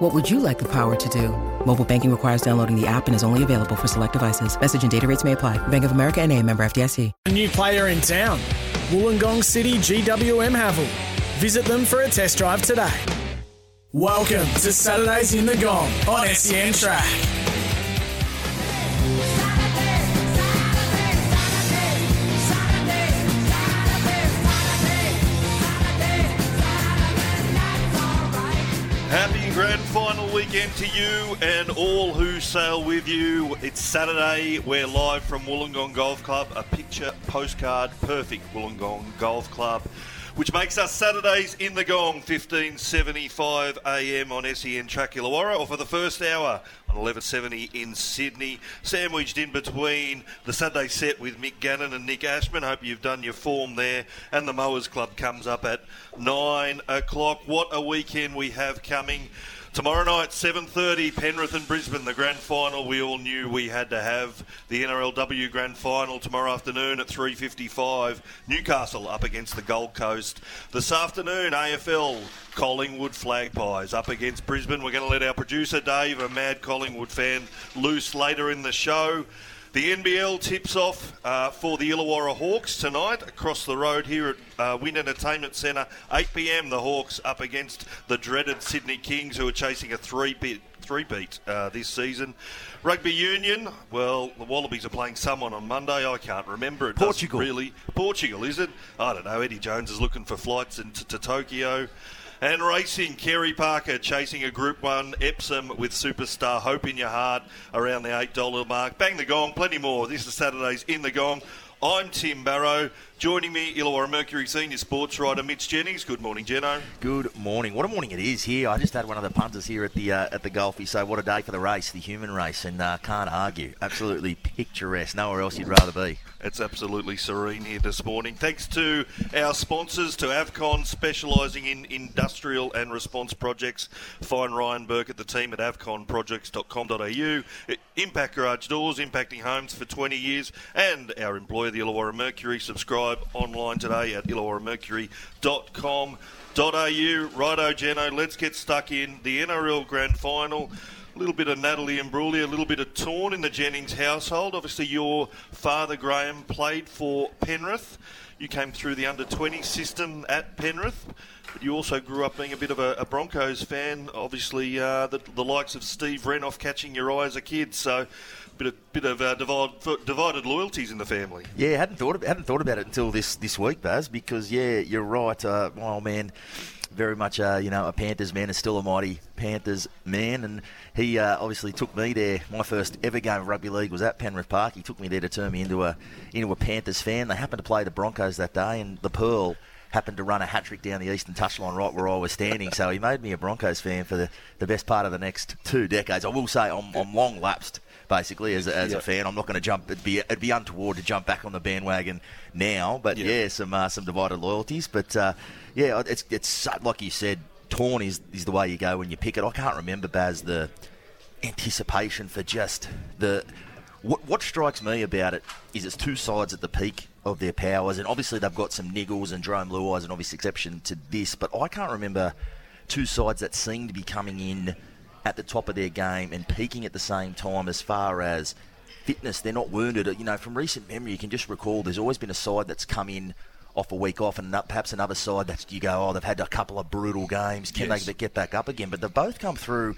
What would you like the power to do? Mobile banking requires downloading the app and is only available for select devices. Message and data rates may apply. Bank of America and a member FDIC. A new player in town. Wollongong City GWM Haval. Visit them for a test drive today. Welcome to Saturdays in the Gong on SEN Track. Happy grand final weekend to you and all who sail with you. It's Saturday. We're live from Wollongong Golf Club. A picture postcard, perfect Wollongong Golf Club, which makes us Saturdays in the Gong, 1575 AM on SEN Track Illawarra, or for the first hour on 1170 in Sydney. Sandwiched in between the Saturday set with Mick Gannon and Nick Ashman. Hope you've done your form there. And the Mowers Club comes up at 9 o'clock. What a weekend we have coming. Tomorrow night, 7.30, Penrith and Brisbane, the grand final. We all knew we had to have the NRLW grand final tomorrow afternoon at 3.55. Newcastle up against the Gold Coast. This afternoon, AFL, Collingwood Flagpies up against Brisbane. We're going to let our producer, Dave, a mad Collingwood fan, loose later in the show. The NBL tips off uh, for the Illawarra Hawks tonight across the road here at uh, WIN Entertainment Centre. 8 pm, the Hawks up against the dreaded Sydney Kings, who are chasing a three-bit three beat uh, this season. Rugby Union, well, the Wallabies are playing someone on Monday. I can't remember. It Portugal. really. Portugal, is it? I don't know. Eddie Jones is looking for flights into to Tokyo. And racing, Kerry Parker chasing a Group 1 Epsom with superstar Hope in Your Heart around the $8 mark. Bang the gong, plenty more. This is Saturdays in the gong. I'm Tim Barrow. Joining me, Illawarra Mercury senior sports writer Mitch Jennings. Good morning, Jeno. Good morning. What a morning it is here. I just had one of the punters here at the uh, at the Gulfy say, "What a day for the race, the human race," and uh, can't argue. Absolutely picturesque. Nowhere else you'd rather be. It's absolutely serene here this morning. Thanks to our sponsors, to Avcon, specialising in industrial and response projects. Find Ryan Burke at the team at avconprojects.com.au. Impact Garage Doors, impacting homes for 20 years. And our employer, the Illawarra Mercury. Subscribe online today at illawarramercury.com.au. Righto, Geno, let's get stuck in. The NRL Grand Final. A little bit of Natalie Imbruglia, a little bit of torn in the Jennings household. Obviously, your father, Graham, played for Penrith. You came through the under 20 system at Penrith, but you also grew up being a bit of a, a Broncos fan. Obviously, uh, the, the likes of Steve Renouf catching your eye as a kid. So, bit of bit of uh, divided, divided loyalties in the family. Yeah, hadn't thought of, hadn't thought about it until this this week, Baz. Because yeah, you're right. Uh, my old man, very much uh, you know a Panthers man, is still a mighty Panthers man, and he uh, obviously took me there. My first ever game of rugby league was at Penrith Park. He took me there to turn me into a into a Panthers fan. They happened to play the Broncos that day, and the Pearl happened to run a hat trick down the eastern touchline right where I was standing. So he made me a Broncos fan for the, the best part of the next two decades. I will say I'm, I'm long lapsed basically as, a, as Yeah. a fan. I'm not going to jump. It'd be it'd be untoward to jump back on the bandwagon now. But Yeah. yeah, some uh, some divided loyalties. But uh, yeah, it's it's like you said. Torn is is the way you go when you pick it. I can't remember Baz the anticipation for just the. What, what strikes me about it is it's two sides at the peak of their powers, and obviously they've got some niggles, and Jarome is an obvious exception to this, but I can't remember two sides that seem to be coming in at the top of their game and peaking at the same time as far as fitness. They're not wounded. You know, from recent memory, you can just recall there's always been a side that's come in off a week off, and perhaps another side that you go, oh, they've had a couple of brutal games. Can Yes. they get back up again? But they've both come through,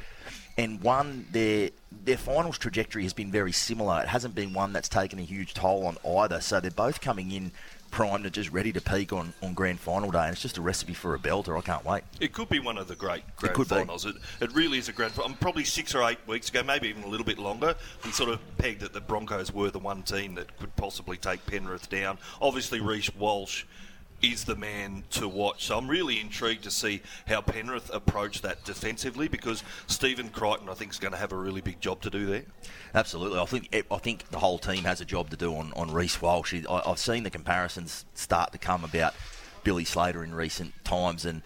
and one their their finals trajectory has been very similar. It hasn't been one that's taken a huge toll on either. So they're both coming in primed and just ready to peak on, on grand final day, and it's just a recipe for a belter. I can't wait. It could be one of the great grand be. finals. It, it really is a grand final. Probably six or eight weeks ago, maybe even a little bit longer, we sort of pegged that the Broncos were the one team that could possibly take Penrith down. Obviously, Reece Walsh is the man to watch. So I'm really intrigued to see how Penrith approach that defensively because Stephen Crichton, I think, is going to have a really big job to do there. Absolutely, I think I think the whole team has a job to do on on Reece Walsh. I, I've seen the comparisons start to come about Billy Slater in recent times, and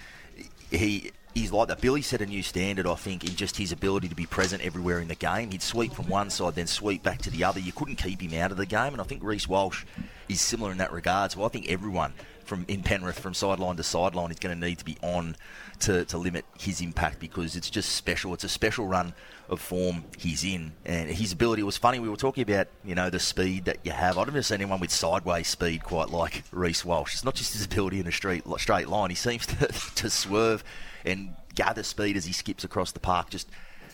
he he's like that. Billy set a new standard, I think, in just his ability to be present everywhere in the game. He'd sweep from one side, then sweep back to the other. You couldn't keep him out of the game, and I think Reece Walsh is similar in that regard. So I think everyone from in Penrith from sideline to sideline is going to need to be on to, to limit his impact because it's just special. It's a special run of form he's in, and his ability was funny. We were talking about you know the speed that you have. I've never seen anyone with sideways speed quite like Reece Walsh. It's not just his ability in a straight straight line. He seems to, to swerve and gather speed as he skips across the park. Just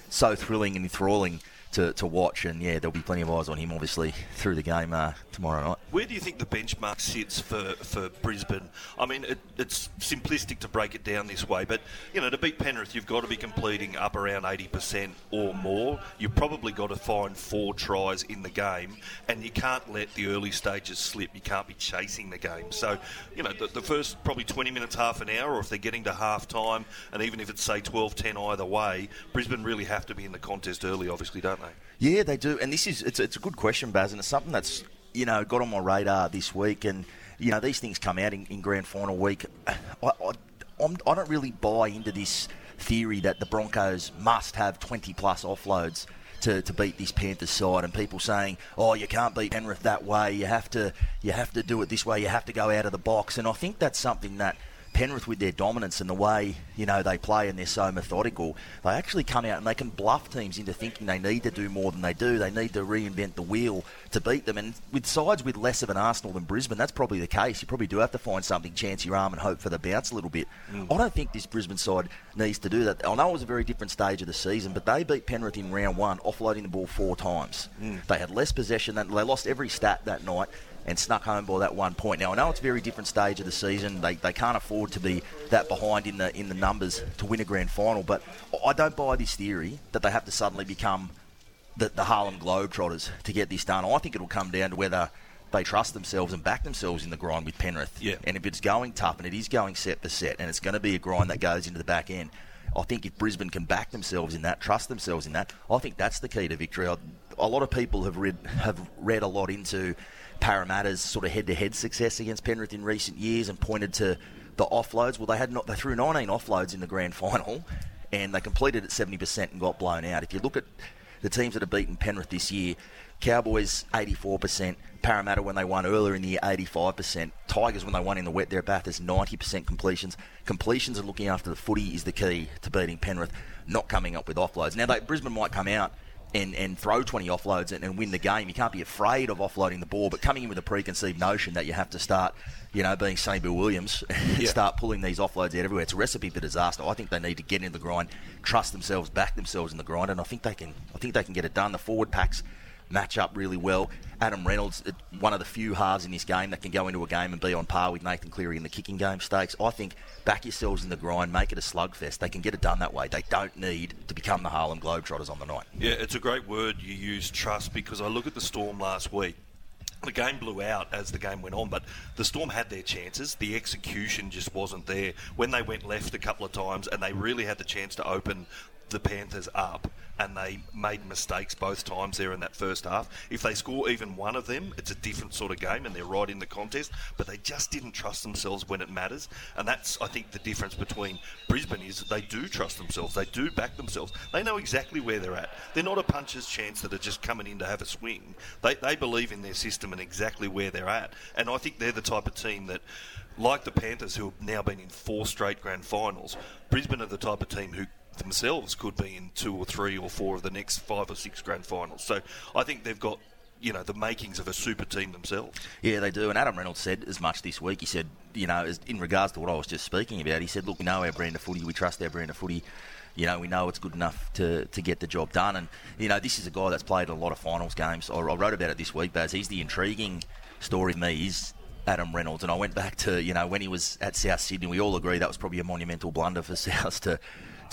so thrilling and enthralling to, to watch. And yeah, there'll be plenty of eyes on him, obviously, through the game uh, tomorrow night. Where do you think the benchmark sits for, for Brisbane? I mean, it, it's simplistic to break it down this way, but you know, to beat Penrith, you've got to be completing up around 80% or more. You've probably got to find four tries in the game, and you can't let the early stages slip. You can't be chasing the game. So, you know, the, the first probably 20 minutes, half an hour, or if they're getting to half time, and even if it's say 12 10 either way, Brisbane really have to be in the contest early, obviously, don't? Yeah, they do. And this is it's, it's a good question, Baz, and it's something that's you know got on my radar this week. And you know these things come out in, in grand final week. I, I, I'm, I don't really buy into this theory that the Broncos must have 20 plus offloads. To, to beat this Panthers side, and people saying, "Oh, you can't beat Penrith that way. You have to, you have to do it this way. You have to go out of the box." And I think that's something that Penrith with their dominance and the way you know they play and they're so methodical, they actually come out and they can bluff teams into thinking they need to do more than they do. They need to reinvent the wheel to beat them. And with sides with less of an arsenal than Brisbane, that's probably the case. You probably do have to find something, chance your arm, and hope for the bounce a little bit. Mm. I don't think this Brisbane side needs to do that. I know it was a very different stage of the season, but they beat Penrith in round one, offloading the ball four times. Mm. They had less possession. They lost every stat that night and snuck home by that one point. Now I know it's a very different stage of the season. They, they can't afford to be that behind in the in the numbers to win a grand final. But I don't buy this theory that they have to suddenly become the, the Harlem Globetrotters to get this done. I think it'll come down to whether they trust themselves and back themselves in the grind with Penrith. Yeah. And if it's going tough and it is going set for set and it's going to be a grind that goes into the back end. I think if Brisbane can back themselves in that, trust themselves in that, I think that's the key to victory. A lot of people have read have read a lot into Parramatta's sort of head-to-head success against Penrith in recent years and pointed to the offloads. Well, they had not they threw 19 offloads in the grand final, and they completed at 70% and got blown out. If you look at the teams that have beaten Penrith this year, Cowboys 84%, Parramatta when they won earlier in the year 85%, Tigers when they won in the wet there at Bathurst 90% completions. Completions and looking after the footy is the key to beating Penrith, not coming up with offloads. Now they, Brisbane might come out and, and throw 20 offloads and, and, win the game. You can't be afraid of offloading the ball, but coming in with a preconceived notion that you have to start, you know, being Sonny Bill Williams and yeah. start pulling these offloads out everywhere. It's a recipe for disaster. I think they need to get into the grind, trust themselves, back themselves in the grind, and I think they can. I think they can get it done. The forward packs match up really well. Adam Reynolds, one of the few halves in this game that can go into a game and be on par with Nathan Cleary in the kicking game stakes. I think back yourselves in the grind, make it a slugfest. They can get it done that way. They don't need to become the Harlem Globetrotters on the night. Yeah, it's a great word you use, trust, because I look at the Storm last week the game blew out as the game went on, but the Storm had their chances. The execution just wasn't there. When they went left a couple of times and they really had the chance to open the Panthers up, and they made mistakes both times there in that first half. If they score even one of them, it's a different sort of game, and they're right in the contest. But they just didn't trust themselves when it matters, and that's I think the difference between Brisbane is they do trust themselves, they do back themselves, they know exactly where they're at. They're not a puncher's chance that are just coming in to have a swing. They they believe in their system and exactly where they're at, and I think they're the type of team that like the Panthers, who have now been in four straight grand finals, Brisbane are the type of team who themselves could be in two or three or four of the next five or six grand finals. So I think they've got you know the makings of a super team themselves. Yeah, they do. And Adam Reynolds said as much this week. He said, you know, in regards to what I was just speaking about, he said, look, we know our brand of footy, we trust our brand of footy. You know, we know it's good enough to, to get the job done. And, you know, this is a guy that's played a lot of finals games. I, I wrote about it this week, Baz. He's the intriguing story of me. Is Adam Reynolds. And I went back to, you know, when he was at South Sydney, we all agree that was probably a monumental blunder for South to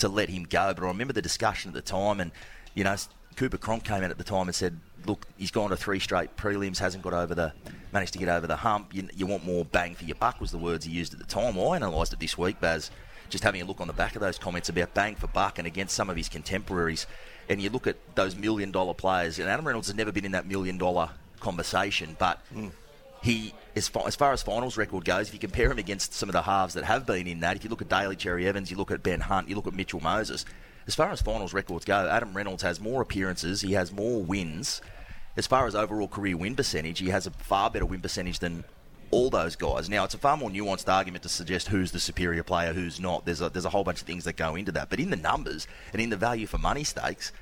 to let him go. But I remember the discussion at the time, and you know, Cooper Cronk came out at the time and said, "Look, he's gone to three straight prelims, hasn't got over the, managed to get over the hump. You, you want more bang for your buck," was the words he used at the time. I analysed it this week, Baz, just having a look on the back of those comments about bang for buck and against some of his contemporaries. And you look at those million dollar players, and Adam Reynolds has never been in that million dollar conversation, but mm. He, as far, as far as finals record goes, if you compare him against some of the halves that have been in that, if you look at Daly Cherry Evans, you look at Ben Hunt, you look at Mitchell Moses, as far as finals records go, Adam Reynolds has more appearances, he has more wins. As far as overall career win percentage, he has a far better win percentage than all those guys. Now, it's a far more nuanced argument to suggest who's the superior player, who's not. There's a, there's a whole bunch of things that go into that. But in the numbers and in the value for money stakes,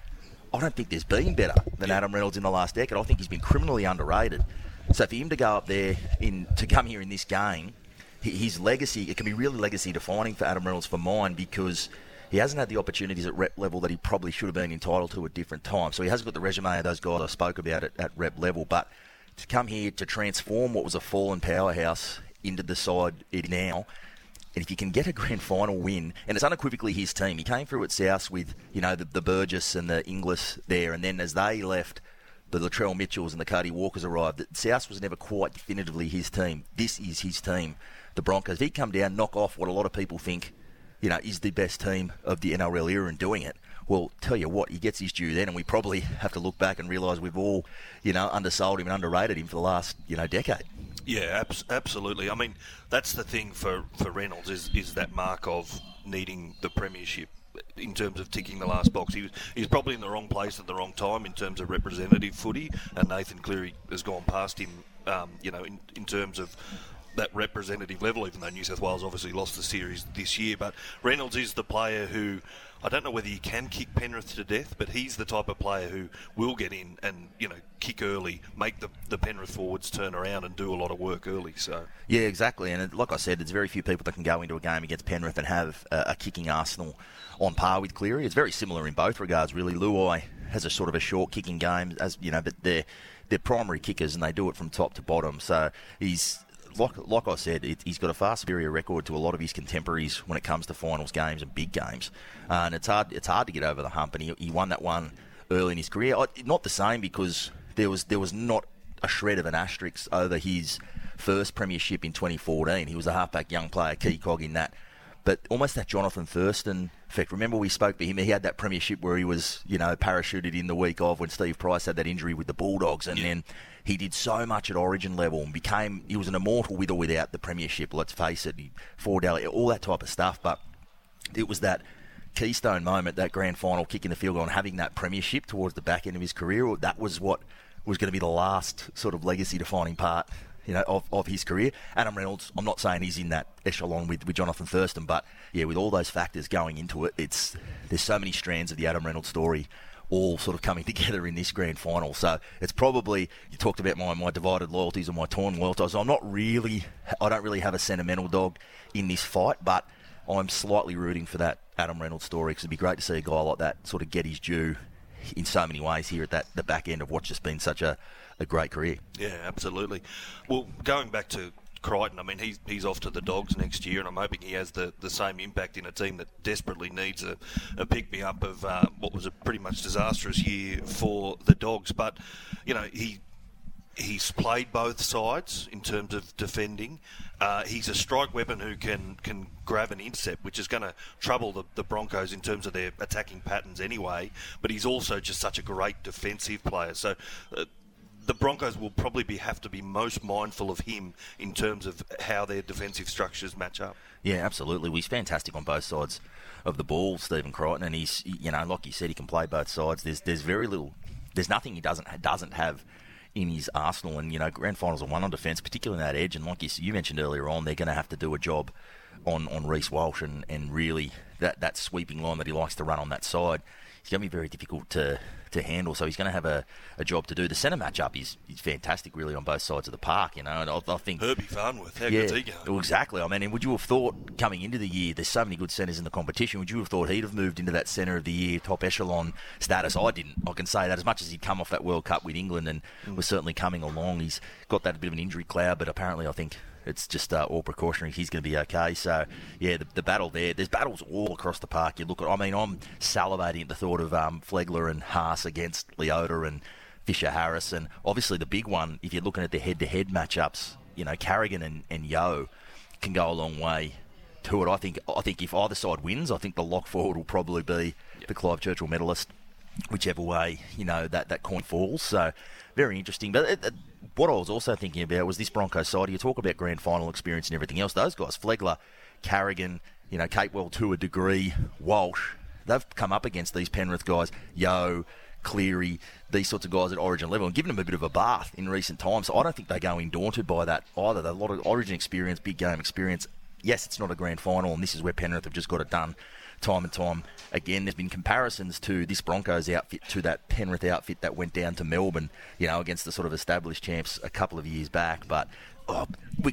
I don't think there's been better than Adam Reynolds in the last decade. I think he's been criminally underrated. So for him to go up there in to come here in this game, his legacy it can be really legacy defining for Adam Reynolds for mine because he hasn't had the opportunities at rep level that he probably should have been entitled to at different times. So he hasn't got the resume of those guys I spoke about at, at rep level. But to come here to transform what was a fallen powerhouse into the side it now and if you can get a grand final win, and it's unequivocally his team, he came through at South with, you know, the, the Burgess and the Inglis there, and then as they left, the Latrell Mitchells and the Cody Walkers arrived. That South was never quite definitively his team. This is his team, the Broncos. If he come down, knock off what a lot of people think, you know, is the best team of the NRL era and doing it. Well, tell you what, he gets his due then, and we probably have to look back and realise we've all, you know, undersold him and underrated him for the last, you know, decade. Yeah, abs- absolutely. I mean, that's the thing for, for Reynolds is is that mark of needing the premiership in terms of ticking the last box. He was, he was probably in the wrong place at the wrong time in terms of representative footy, and Nathan Cleary has gone past him. Um, you know, in, in terms of that representative level, even though New South Wales obviously lost the series this year. But Reynolds is the player who I don't know whether you can kick Penrith to death, but he's the type of player who will get in and you know kick early, make the, the Penrith forwards turn around and do a lot of work early. So yeah, exactly. And like I said, there's very few people that can go into a game against Penrith and have a, a kicking arsenal on par with Cleary. It's very similar in both regards, really. Luai has a sort of a short kicking game, as you know, but they're they're primary kickers and they do it from top to bottom. So he's like, like I said, it, he's got a far superior record to a lot of his contemporaries when it comes to finals games and big games. Uh, and it's hard, it's hard to get over the hump. And he, he won that one early in his career. Not the same because there was there was not a shred of an asterisk over his first premiership in 2014. He was a halfback young player, key cog in that. But almost that Jonathan Thurston effect. Remember we spoke to him. He had that premiership where he was, you know, parachuted in the week of when Steve Price had that injury with the Bulldogs, and yeah. then he did so much at Origin level and became he was an immortal with or without the premiership. Let's face it, four all that type of stuff. But it was that keystone moment, that grand final kick in the field goal, and having that premiership towards the back end of his career. That was what was going to be the last sort of legacy defining part you know, of, of his career. Adam Reynolds, I'm not saying he's in that echelon with, with Jonathan Thurston, but yeah, with all those factors going into it, it's there's so many strands of the Adam Reynolds story all sort of coming together in this grand final. So it's probably you talked about my, my divided loyalties and my torn loyalties. I'm not really, I don't really have a sentimental dog in this fight, but I'm slightly rooting for that Adam Reynolds story because it'd be great to see a guy like that sort of get his due in so many ways here at that the back end of what's just been such a, a great career. Yeah, absolutely. Well, going back to Crichton. I mean, he's he's off to the Dogs next year, and I'm hoping he has the, the same impact in a team that desperately needs a, a pick me up of uh, what was a pretty much disastrous year for the Dogs. But you know, he he's played both sides in terms of defending. Uh, he's a strike weapon who can can grab an intercept, which is going to trouble the, the Broncos in terms of their attacking patterns anyway. But he's also just such a great defensive player. So uh, the Broncos will probably be, have to be most mindful of him in terms of how their defensive structures match up. Yeah, absolutely. He's fantastic on both sides of the ball, Stephen Crichton, and he's you know like you said, he can play both sides. There's there's very little, there's nothing he doesn't doesn't have in his arsenal, and you know grand finals are won on defence, particularly in that edge. And like you, you mentioned earlier on, they're going to have to do a job on on Reece Walsh and, and really that that sweeping line that he likes to run on that side. It's going to be very difficult to to handle. So he's going to have a, a job to do. The centre matchup is, is fantastic, really, on both sides of the park. You know, and I, I think Herbie Farnworth, how yeah, good's he going? Well, exactly. I mean, and would you have thought coming into the year, there's so many good centres in the competition. Would you have thought he'd have moved into that centre of the year top echelon status? I didn't. I can say that as much as he'd come off that World Cup with England and mm. was certainly coming along. He's got that bit of an injury cloud, but apparently, I think it's just uh, all precautionary. He's going to be okay. So yeah, the, the, battle there. There's battles all across the park. You look at. I mean, I'm salivating at the thought of um, Flegler and Haas against Leota and Fisher Harris, and obviously the big one. If you're looking at the head-to-head matchups, you know Carrigan and, and Yeo can go a long way to it. I think. I think if either side wins, I think the lock forward will probably be yep. the Clive Churchill medalist, whichever way you know that that coin falls. So very interesting. But it, it, what I was also thinking about was this Broncos side. You talk about grand final experience and everything else. Those guys, Flegler, Carrigan, you know, Capewell to a degree, Walsh, they've come up against these Penrith guys, Yeo, Cleary, these sorts of guys at origin level and given them a bit of a bath in recent times. So I don't think they're going daunted by that either. A lot of origin experience, big game experience. Yes, it's not a grand final, and this is where Penrith have just got it done time and time again. There's been comparisons to this Broncos outfit to that Penrith outfit that went down to Melbourne, you know, against the sort of established champs a couple of years back. But oh, we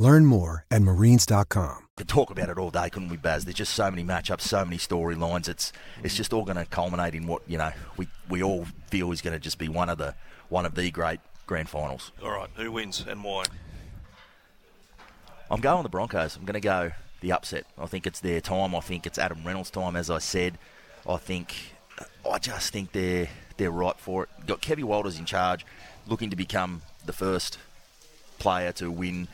Learn more at marines.com. Could talk about it all day, couldn't we, Baz? There's just so many matchups, so many storylines. It's it's just all going to culminate in what you know we we all feel is going to just be one of the one of the great grand finals. All right, who wins and why? I'm going the Broncos. I'm going to go the upset. I think it's their time. I think it's Adam Reynolds' time, as I said. I think I just think they're they're right for it. Got Kevin Walters in charge, looking to become the first player to win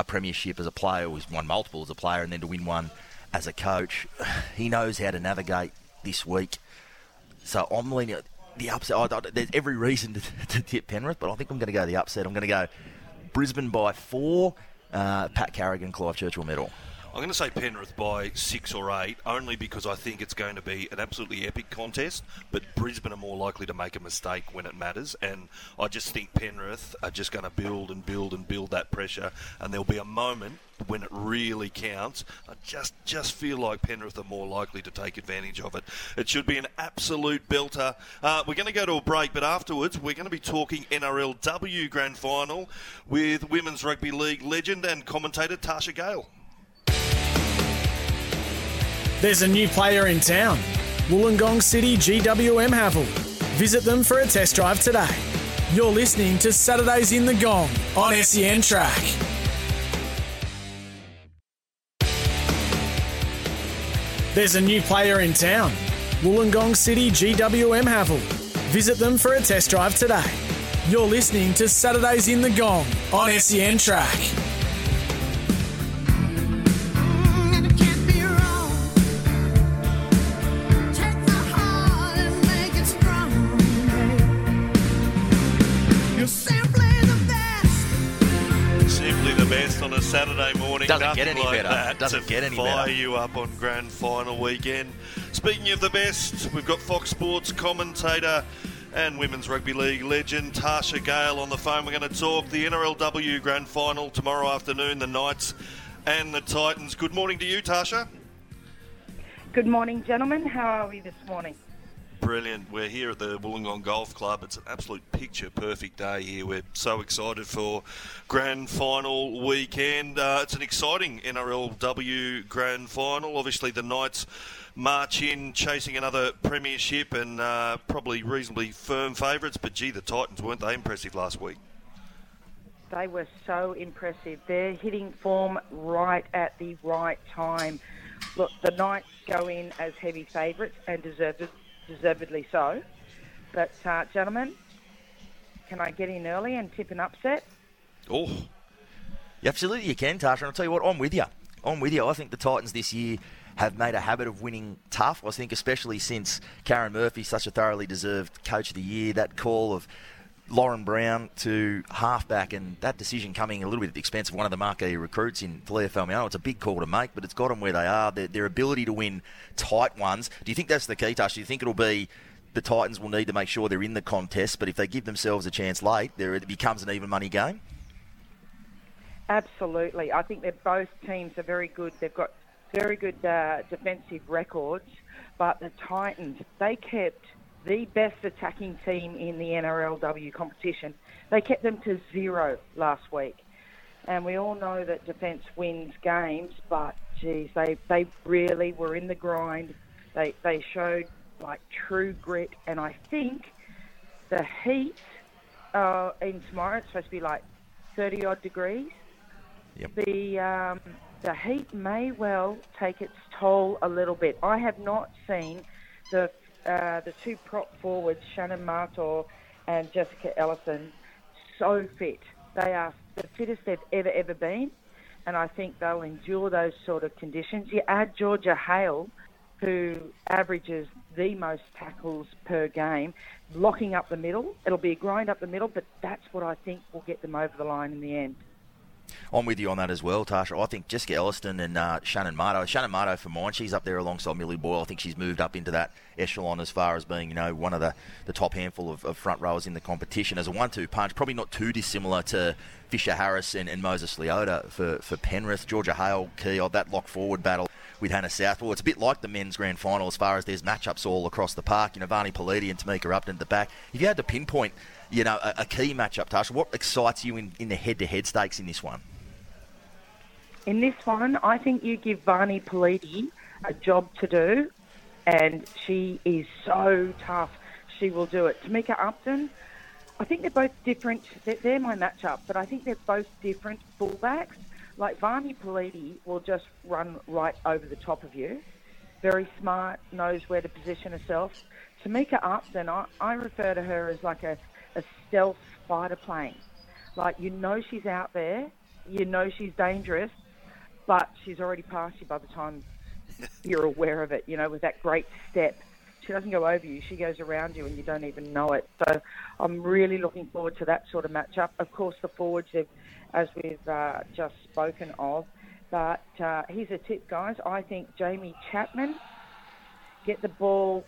a premiership as a player, he's won multiple as a player, and then to win one as a coach. He knows how to navigate this week. So I'm leaning the upset. I, I, there's every reason to, to, tip Penrith, but I think I'm going to go the upset. I'm going to go Brisbane by four. Uh, Pat Carrigan, Clive Churchill medal. I'm going to say Penrith by six or eight, only because I think it's going to be an absolutely epic contest. But Brisbane are more likely to make a mistake when it matters, and I just think Penrith are just going to build and build and build that pressure, and there'll be a moment when it really counts. I just just feel like Penrith are more likely to take advantage of it. It should be an absolute belter. Uh, we're going to go to a break, but afterwards we're going to be talking NRLW Grand Final with Women's Rugby League legend and commentator Tasha Gale. There's a new player in town, Wollongong City GWM Haval. Visit them for a test drive today. You're listening to Saturdays in the Gong on SEN Track. There's a new player in town, Wollongong City GWM Haval. Visit them for a test drive today. You're listening to Saturdays in the Gong on SEN Track. Saturday morning. Doesn't get any like better. That Doesn't get any fire better. you up on grand final weekend. Speaking of the best, we've got Fox Sports commentator and Women's Rugby League legend Tasha Gale on the phone. We're going to talk the NRLW grand final tomorrow afternoon, the Knights and the Titans. Good morning to you, Tasha. Good morning, gentlemen. How are we this morning? Brilliant. We're here at the Wollongong Golf Club. It's an absolute picture perfect day here. We're so excited for grand final weekend. Uh, it's an exciting NRLW grand final. Obviously, the Knights march in chasing another premiership and uh, probably reasonably firm favourites. But gee, the Titans weren't they impressive last week? They were so impressive. They're hitting form right at the right time. Look, the Knights go in as heavy favourites and deserved deservedly so. But, uh, gentlemen, can I get in early and tip an upset? Oh. Yeah, absolutely, you can, Tasha. And I'll tell you what, I'm with you. I'm with you. I think the Titans this year have made a habit of winning tough. I think, especially since Karyn Murphy, such a thoroughly deserved Coach of the Year, that call of Lauren Brown to halfback, and that decision coming a little bit at the expense of one of the marquee recruits in Taliah Fuimaono. It's a big call to make, but it's got them where they are. Their, their ability to win tight ones. Do you think that's the key, Tash? Do you think it'll be the Titans will need to make sure they're in the contest, but if they give themselves a chance late, there it becomes an even money game? Absolutely. I think that both teams are very good. They've got very good uh, defensive records, but the Titans, they kept the best attacking team in the NRLW competition. They kept them to zero last week. And we all know that defence wins games, but geez, they, they really were in the grind. They, they showed like true grit, and I think the heat uh, in tomorrow, it's supposed to be like 30 odd degrees. Yep. The um, the heat may well take its toll a little bit. I have not seen the uh, the two prop forwards, Shannon Mato and Jessika Elliston, so fit. They are the fittest they've ever, ever been. And I think they'll endure those sort of conditions. You add Georgia Hale, who averages the most tackles per game, locking up the middle. It'll be a grind up the middle, but that's what I think will get them over the line in the end. I'm with you on that as well, Tasha. I think Jessika Elliston and uh, Shannon Mato. Shannon Mato for mine, she's up there alongside Millie Boyle. I think she's moved up into that echelon as far as being, you know, one of the, the top handful of, of front rowers in the competition as a one-two punch. Probably not too dissimilar to Fisher Harris and, and Moses Leota for, for Penrith. Georgia Hale, key of that lock forward battle with Hannah Southwell. It's a bit like the men's grand final as far as there's matchups all across the park. You know, Varney Politi and Tamika Upton at the back. If you had to pinpoint, you know, a, a key matchup, Tasha, what excites you in, in the head-to-head stakes in this one? In this one, I think you give Varney Politi a job to do, and she is so tough. She will do it. Tamika Upton, I think they're both different. They're, they're my matchup, but I think they're both different fullbacks. Like Varney Politi will just run right over the top of you. Very smart, knows where to position herself. Tamika Upton, I, I refer to her as like a, a stealth fighter plane. Like you know she's out there, you know she's dangerous, but she's already past you by the time you're aware of it. You know, with that great step, she doesn't go over you; she goes around you, and you don't even know it. So, I'm really looking forward to that sort of matchup. Of course, the forwards, have as we've uh, just spoken of. But uh, here's a tip, guys. I think Jamie Chapman get the ball,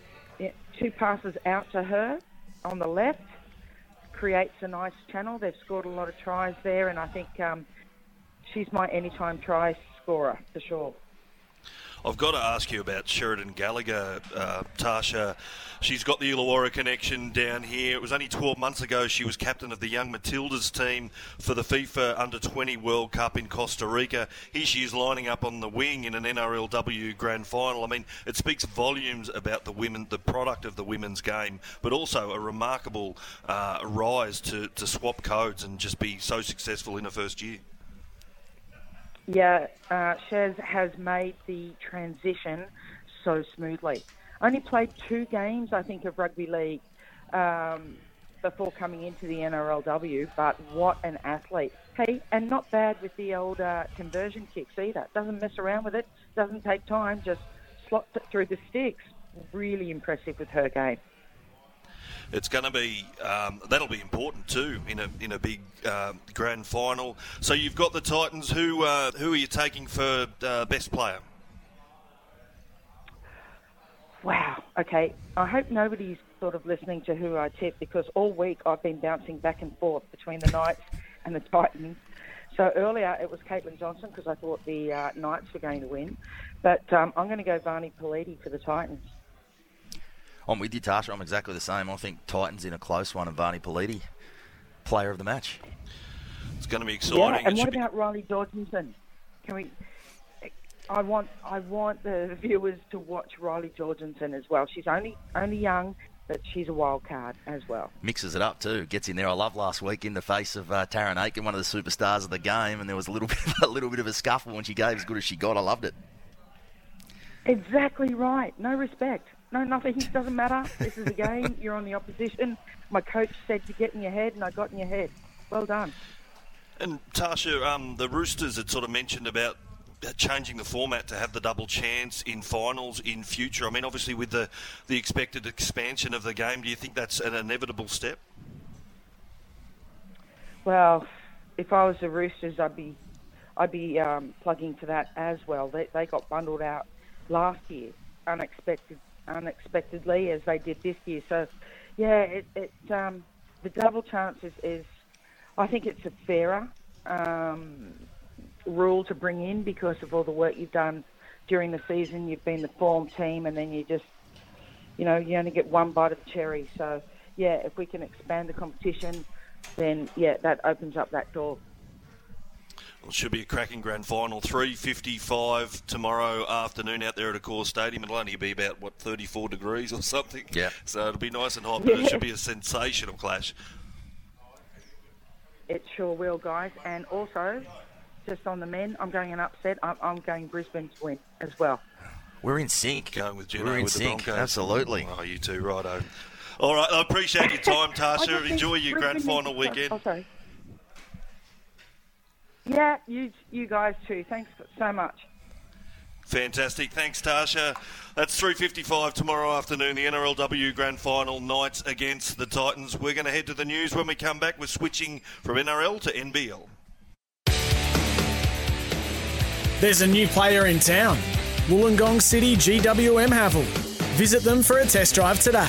two passes out to her on the left, creates a nice channel. They've scored a lot of tries there, and I think um, she's my anytime try scorer for sure. I've got to ask you about Sheridan Gallagher, uh, Tasha. She's got the Illawarra connection down here. It was only 12 months ago she was captain of the Young Matildas team for the FIFA Under 20 World Cup in Costa Rica. Here she is lining up on the wing in an NRLW Grand Final. I mean, it speaks volumes about the women, the product of the women's game, but also a remarkable uh, rise to, to swap codes and just be so successful in her first year. Yeah, uh, Shez has made the transition so smoothly. Only played two games, I think, of rugby league um, before coming into the NRLW, but what an athlete. Hey, and not bad with the old uh, conversion kicks either. Doesn't mess around with it, doesn't take time, just slots it through the sticks. Really impressive with her game it's going to be um, that'll be important too in a in a big uh, grand final. So you've got the Titans. Who uh, who are you taking for uh, best player? Wow. Okay. I hope nobody's sort of listening to who I tip because all week I've been bouncing back and forth between the Knights and the Titans. So earlier it was Caitlan Johnston because I thought the uh, Knights were going to win, but um, I'm going to go Varney Politi for the Titans. I'm with you, Tasha. I'm exactly the same. I think Titans in a close one and Varney Politi, player of the match. It's going to be exciting. Yeah, and it what about be... Riley Georgensen? Can we? I want I want the viewers to watch Riley Georgensen as well. She's only only young, but she's a wild card as well. Mixes it up too. Gets in there. I love last week in the face of uh, Tarryn Aiken, one of the superstars of the game, and there was a little bit a little bit of a scuffle when she gave as good as she got. I loved it. Exactly right. No respect. No, nothing. It doesn't matter. This is a game. You're on the opposition. My coach said to get in your head, and I got in your head. Well done. And Tasha, um, the Roosters had sort of mentioned about changing the format to have the double chance in finals in future? I mean, obviously with the the expected expansion of the game, do you think that's an inevitable step? Well, if I was the Roosters, I'd be I'd be um, plugging for that as well. They, they got bundled out last year, unexpected, unexpectedly, as they did this year. So, yeah, it, it um, the double chance is, is, I think it's a fairer um, rule to bring in because of all the work you've done during the season. You've been the form team, and then you just, you know, you only get one bite of the cherry. So, yeah, if we can expand the competition, then yeah, that opens up that door. Well, it should be a cracking grand final. 3.55 tomorrow afternoon out there at Accor Stadium. It'll only be about, what, 34 degrees or something? Yeah. So it'll be nice and hot, but it should be a sensational clash. It sure will, guys. And also, just on the men, I'm going an upset. I'm, I'm going Brisbane to win as well. We're in sync. Going with Gino We're in with the sync. Broncos. Absolutely. Oh, you too, righto. All right, I appreciate your time, Tasha. Enjoy your grand final weekend. Oh, sorry. Yeah, you you guys too. Thanks so much. Fantastic. Thanks, Tasha. That's 3.55 tomorrow afternoon, the NRLW Grand Final, Knights against the Titans. We're going to head to the news when we come back. We're switching from NRL to NBL. There's a new player in town. Wollongong City GWM Haval. Visit them for a test drive today.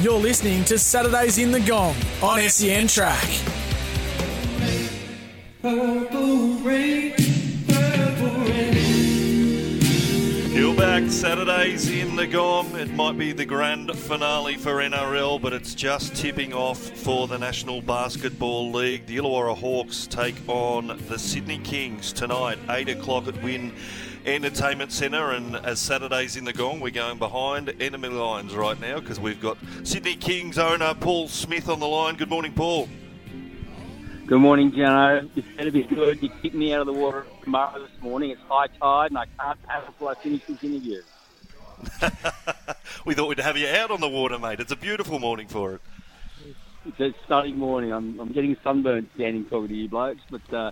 You're listening to Saturdays in the Gong on SEN Track. You're back Saturdays in the Gong. It might be the grand finale for NRL, but it's just tipping off for the National Basketball League. The Illawarra Hawks take on the Sydney Kings tonight, 8 o'clock at Win Entertainment Centre. And as Saturdays in the Gong, we're going behind enemy lines right now because we've got Sydney Kings owner Paul Smith on the line. Good morning, Paul. Good morning, Jono. It's going to be good. You kicked me out of the water tomorrow this morning. It's high tide, and I can't paddle until I finish this interview. we thought we'd have you out on the water, mate. It's a beautiful morning for it. It's a stunning morning. I'm, I'm getting sunburned standing talking to you blokes, but uh,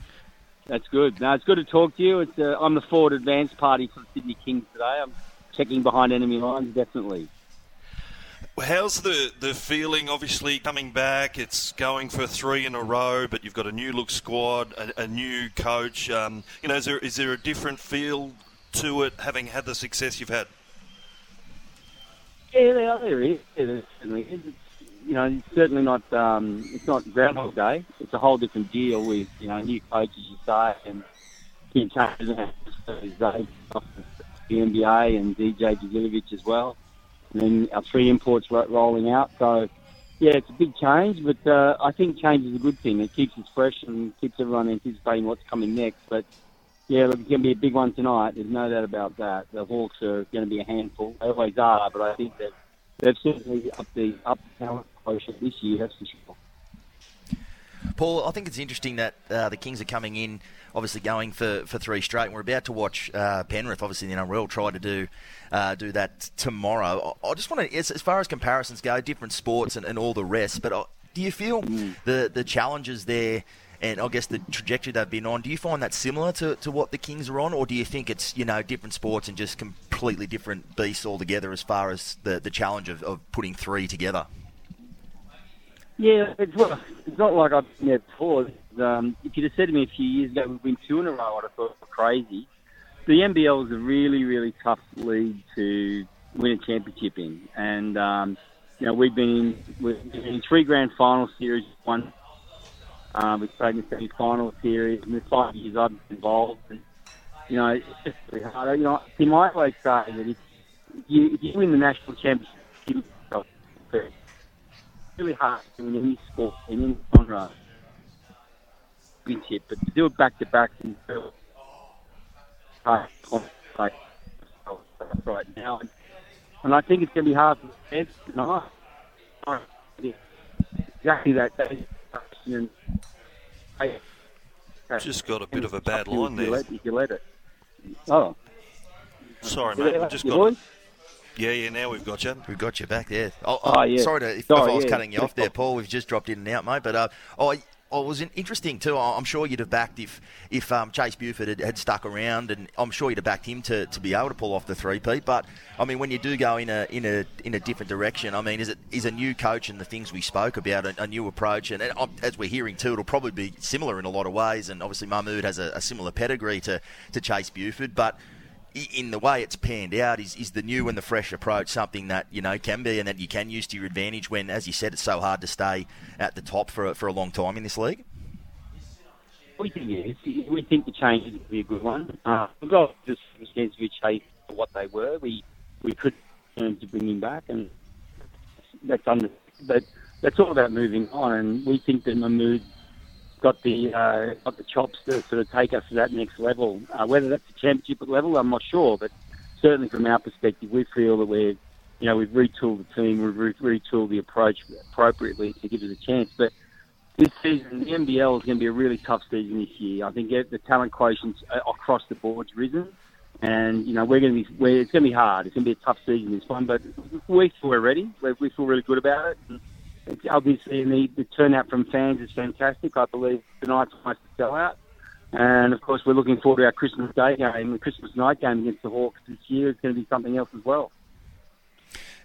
that's good. Now it's good to talk to you. It's uh, I'm the forward advance party for the Sydney Kings today. I'm checking behind enemy lines, definitely. How's the, the feeling? Obviously, coming back, it's going for three in a row, but you've got a new look squad, a, a new coach. Um, you know, is there is there a different feel to it, having had the success you've had? Yeah, there, there is. Yeah, certainly is. It's, you know, it's certainly not. Um, it's not Groundhog Day. It's a whole different deal with you know new coaches, you say, and Kim changes the NBA and DJ Djurjevic as well, and then our three imports ro- rolling out. So, yeah, it's a big change, but uh, I think change is a good thing. It keeps us fresh and keeps everyone anticipating what's coming next. But yeah, look, it's going to be a big one tonight. There's no doubt about that. The Hawks are going to be a handful. They always are, but I think that they've certainly upped the up talent quotient this year. That's for sure. Paul, I think it's interesting that uh, the Kings are coming in, obviously going for, for three straight. And we're about to watch uh, Penrith, obviously the NRL, try to do uh, do that tomorrow. I, I just want to, as, as far as comparisons go, different sports and, and all the rest. But uh, do you feel the the challenges there? And I guess the trajectory they've been on, do you find that similar to, to what the Kings are on, or do you think it's you know different sports and just completely different beasts altogether as far as the, the challenge of, of putting three together? Yeah, it's well, it's not like I've been there before. Um, if you'd have said to me a few years ago we'd win two in a row, I'd have thought crazy. The NBL is a really, really tough league to win a championship in, and um, you know we've been in, we've been in three grand final series, one uh, we've played in the semi-final series, in the five years I've been involved. And, you know, it's just really hard. You know, you might always say that if you, if you win the national championship, you it's really hard win any sport in any genre championship, but to do it back to back it hard, like right now, and, I think it's going to be hard for the fans tonight. Exactly that. that is the question. Just got a bit of a bad line there. Let, if you let it. Oh, Sorry, mate. just got. Boys? Yeah, yeah. Now we've got you. We've got you back there. Oh, Oh, yeah. Sorry to, if, Sorry, if I was yeah. cutting you off there, Paul. We've just dropped in and out, mate. But uh, oh, I was interesting too. I'm sure you'd have backed if if um, Chase Buford had, had, stuck around, and I'm sure you'd have backed him to, to be able to pull off the three peat. But I mean, when you do go in a in a in a different direction, I mean, is it is a new coach and the things we spoke about a, a new approach, and, and, as we're hearing too, it'll probably be similar in a lot of ways. And obviously, Mahmoud has a, a similar pedigree to to Chase Buford, but in the way it's panned out, is, is the new and the fresh approach something that you know can be and that you can use to your advantage when, as you said, it's so hard to stay at the top for for a long time in this league? We think yes. We think the change is going to be a good one. Uh, we've got the circumstances we chased what they were. We we could turn to bring him back, and that's under. But that's all about moving on, and we think that Mahmoud got the uh, got the chops to sort of take us to that next level. Uh, whether that's a championship level, I'm not sure, but certainly from our perspective, we feel that we're, you know, we've retooled the team, we've retooled the approach appropriately to give us a chance. But this season, the NBL is going to be a really tough season this year. I think the talent quotients across the board's risen. And you know we're going to be we're, it's going to be hard. It's going to be a tough season this one, but we feel we're ready. We feel really good about it. And, obviously the, the turnout from fans is fantastic. I believe tonight's almost a sellout. And of course, we're looking forward to our Christmas Day game, the Christmas night game against the Hawks this year. It's going to be something else as well.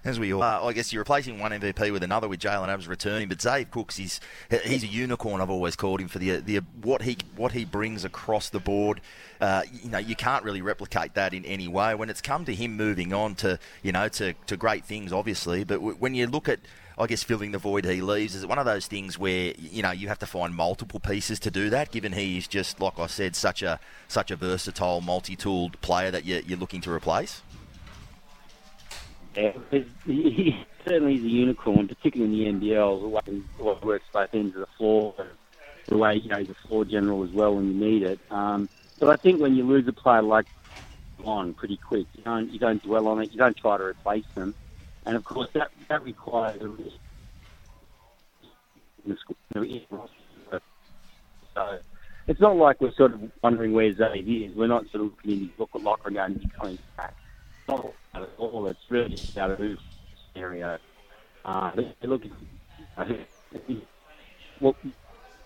As we all, I guess you're replacing one MVP with another with Jalen Adams returning, but Xav Cooks is he's a unicorn. I've always called him for the the what he what he brings across the board. Uh, you know, you can't really replicate that in any way. When it's come to him moving on to you know to, to great things, obviously, but when you look at I guess filling the void he leaves. Is it one of those things where you know you have to find multiple pieces to do that? Given he is just like I said, such a such a versatile, multi-tooled player that you're, you're looking to replace. Yeah, he certainly is a unicorn, particularly in the NBL. The way he works both ends of the floor, the way you know he's a floor general as well when you need it. Um, but I think when you lose a player like on pretty quick, you don't you don't dwell on it. You don't try to replace them. And of course, that, that requires a risk. So it's not like we're sort of wondering where Zaid is. We're not sort of looking in his book at locker and going, he's coming back. Not at all. It's really just out of who's scenario. Uh, look, what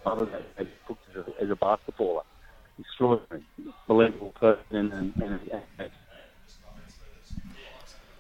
other than as a, as a basketballer, extraordinary, believable person, and, and, and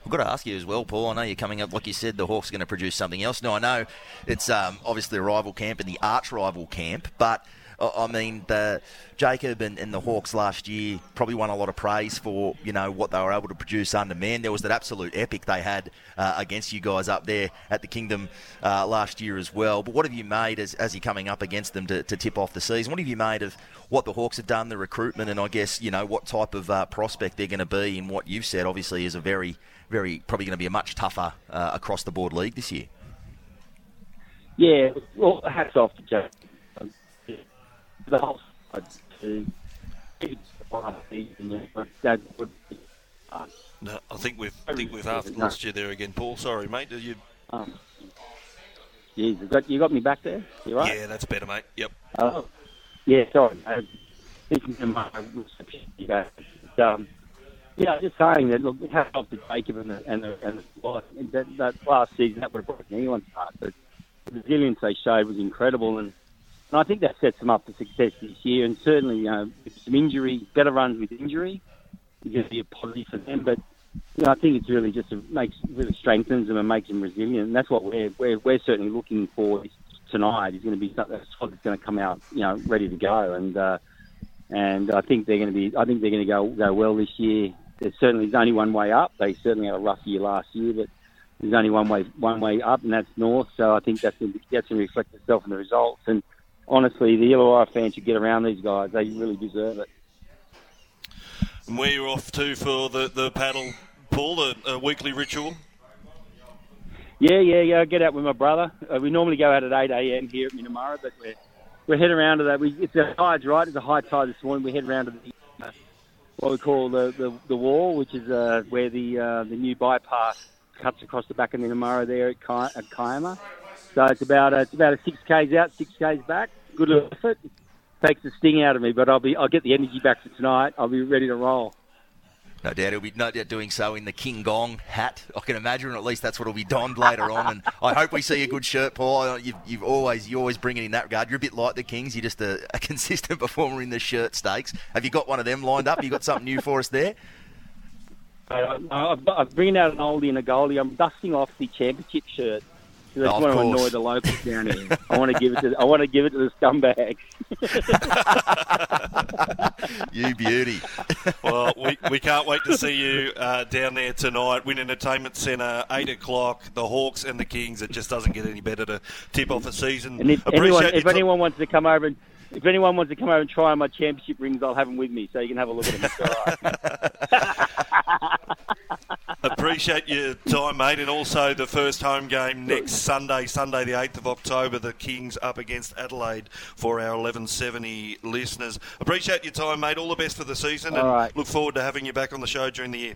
I've got to ask you as well, Paul. I know you're coming up, like you said, the Hawks are going to produce something else. Now, I know it's um, obviously a rival camp and the arch rival camp, but I mean, the Jacob and, and, the Hawks last year probably won a lot of praise for you know what they were able to produce under man. There was that absolute epic they had uh, against you guys up there at the Kingdom uh, last year as well. But what have you made as, as you're coming up against them to, to, tip off the season? What have you made of what the Hawks have done, the recruitment, and I guess you know what type of uh, prospect they're going to be? And what you've said obviously is a very, very probably going to be a much tougher uh, across the board league this year. Yeah, well, hats off to Jacob the whole side to that would no, I think we've I think we've half lost you there again, Paul. Sorry, mate. Did you? Um, geez, you got, you got me back there. You right? Yeah, that's better, mate. Yep. Oh, yeah. Sorry. Uh, thinking of my reception, you know, um, yeah, just saying that. Look, hats off to Jacob and the and the, and the squad. That, that last season, that would have broken anyone's heart. But the resilience they showed was incredible, and and I think that sets them up for success this year. And certainly, you know, some injury, better runs with injury, is going to be a positive for them. But you know, I think it's really just makes really strengthens them and makes them resilient. And that's what we're we're, we're certainly looking for tonight. Is going to be something that's going to come out, you know, ready to go. And uh, and I think they're going to be. I think they're going to go go well this year. There's certainly there's only one way up. They certainly had a rough year last year, but there's only one way one way up, and that's north. So I think that's going to, that's going to reflect itself in the results. And honestly, the Illawarra fans should get around these guys. They really deserve it. And where you're off to for the, the paddle, Paul, the a weekly ritual? Yeah, yeah, yeah. I get out with my brother. Uh, we normally go out at 8 a.m. here at Minnamurra, but we're, we're heading around to that. We, it's a tides, right? It's a high tide this morning. We head around to the, uh, what we call the, the, the wall, which is uh, where the uh, the new bypass cuts across the back of Minnamurra there at, Ki- at Kiama. So it's about a, it's about a six k's out, six k's back. Good effort. Takes the sting out of me, but I'll be I'll get the energy back for tonight. I'll be ready to roll. No doubt he'll be no doubt doing so in the King Gong hat. I can imagine, or at least that's what will be donned later on. And I hope we see a good shirt, Paul. You've, you've always you always bring it in that regard. You're a bit like the Kings. You're just a, a consistent performer in the shirt stakes. Have you got one of them lined up? You got something new for us there? Uh, I've, I've bringing out an oldie and a goalie. I'm dusting off the championship shirt. I just Oh, want to course. annoy the locals down here. I want to give it to I want to give it to the scumbags. You beauty. Well, we, we can't wait to see you uh, down there tonight. Win Entertainment Centre, 8 o'clock. The Hawks and the Kings. It just doesn't get any better to tip off a season. And if Appreciate anyone if ti- anyone wants to come over and if anyone wants to come over and try on my championship rings, I'll have them with me, so you can have a look at them. It's. Appreciate your time, mate, and also the first home game next Sunday, Sunday the 8th of October, the Kings up against Adelaide for our 1170 listeners. Appreciate your time, mate. All the best for the season, and All right. look forward to having you back on the show during the year.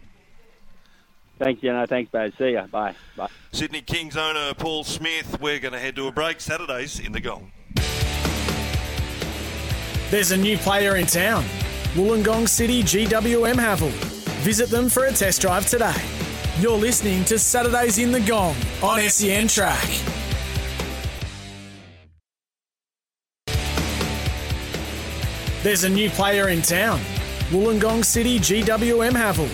Thanks, Jeno. Thanks, Baz. See ya. Bye. Bye. Sydney Kings owner Paul Smith, we're going to head to a break. Saturdays in the Gong. There's a new player in town. Wollongong City GWM Haval. Visit them for a test drive today. You're listening to Saturdays in the Gong on SEN Track. There's a new player in town. Wollongong City GWM Haval.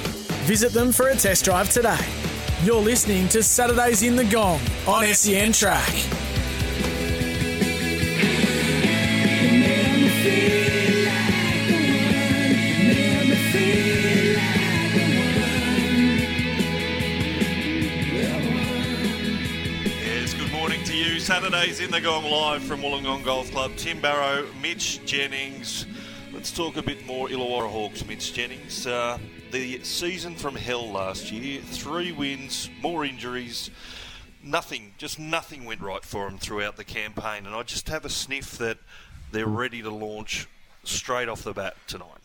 Visit them for a test drive today. You're listening to Saturdays in the Gong on SEN Track. Saturdays in the Gong live from Wollongong Golf Club. Tim Barrow, Mitch Jennings. Let's talk a bit more Illawarra Hawks, Mitch Jennings. Uh, the season from hell last year, three wins, more injuries. Nothing, just nothing went right for them throughout the campaign. And I just have a sniff that they're ready to launch straight off the bat tonight.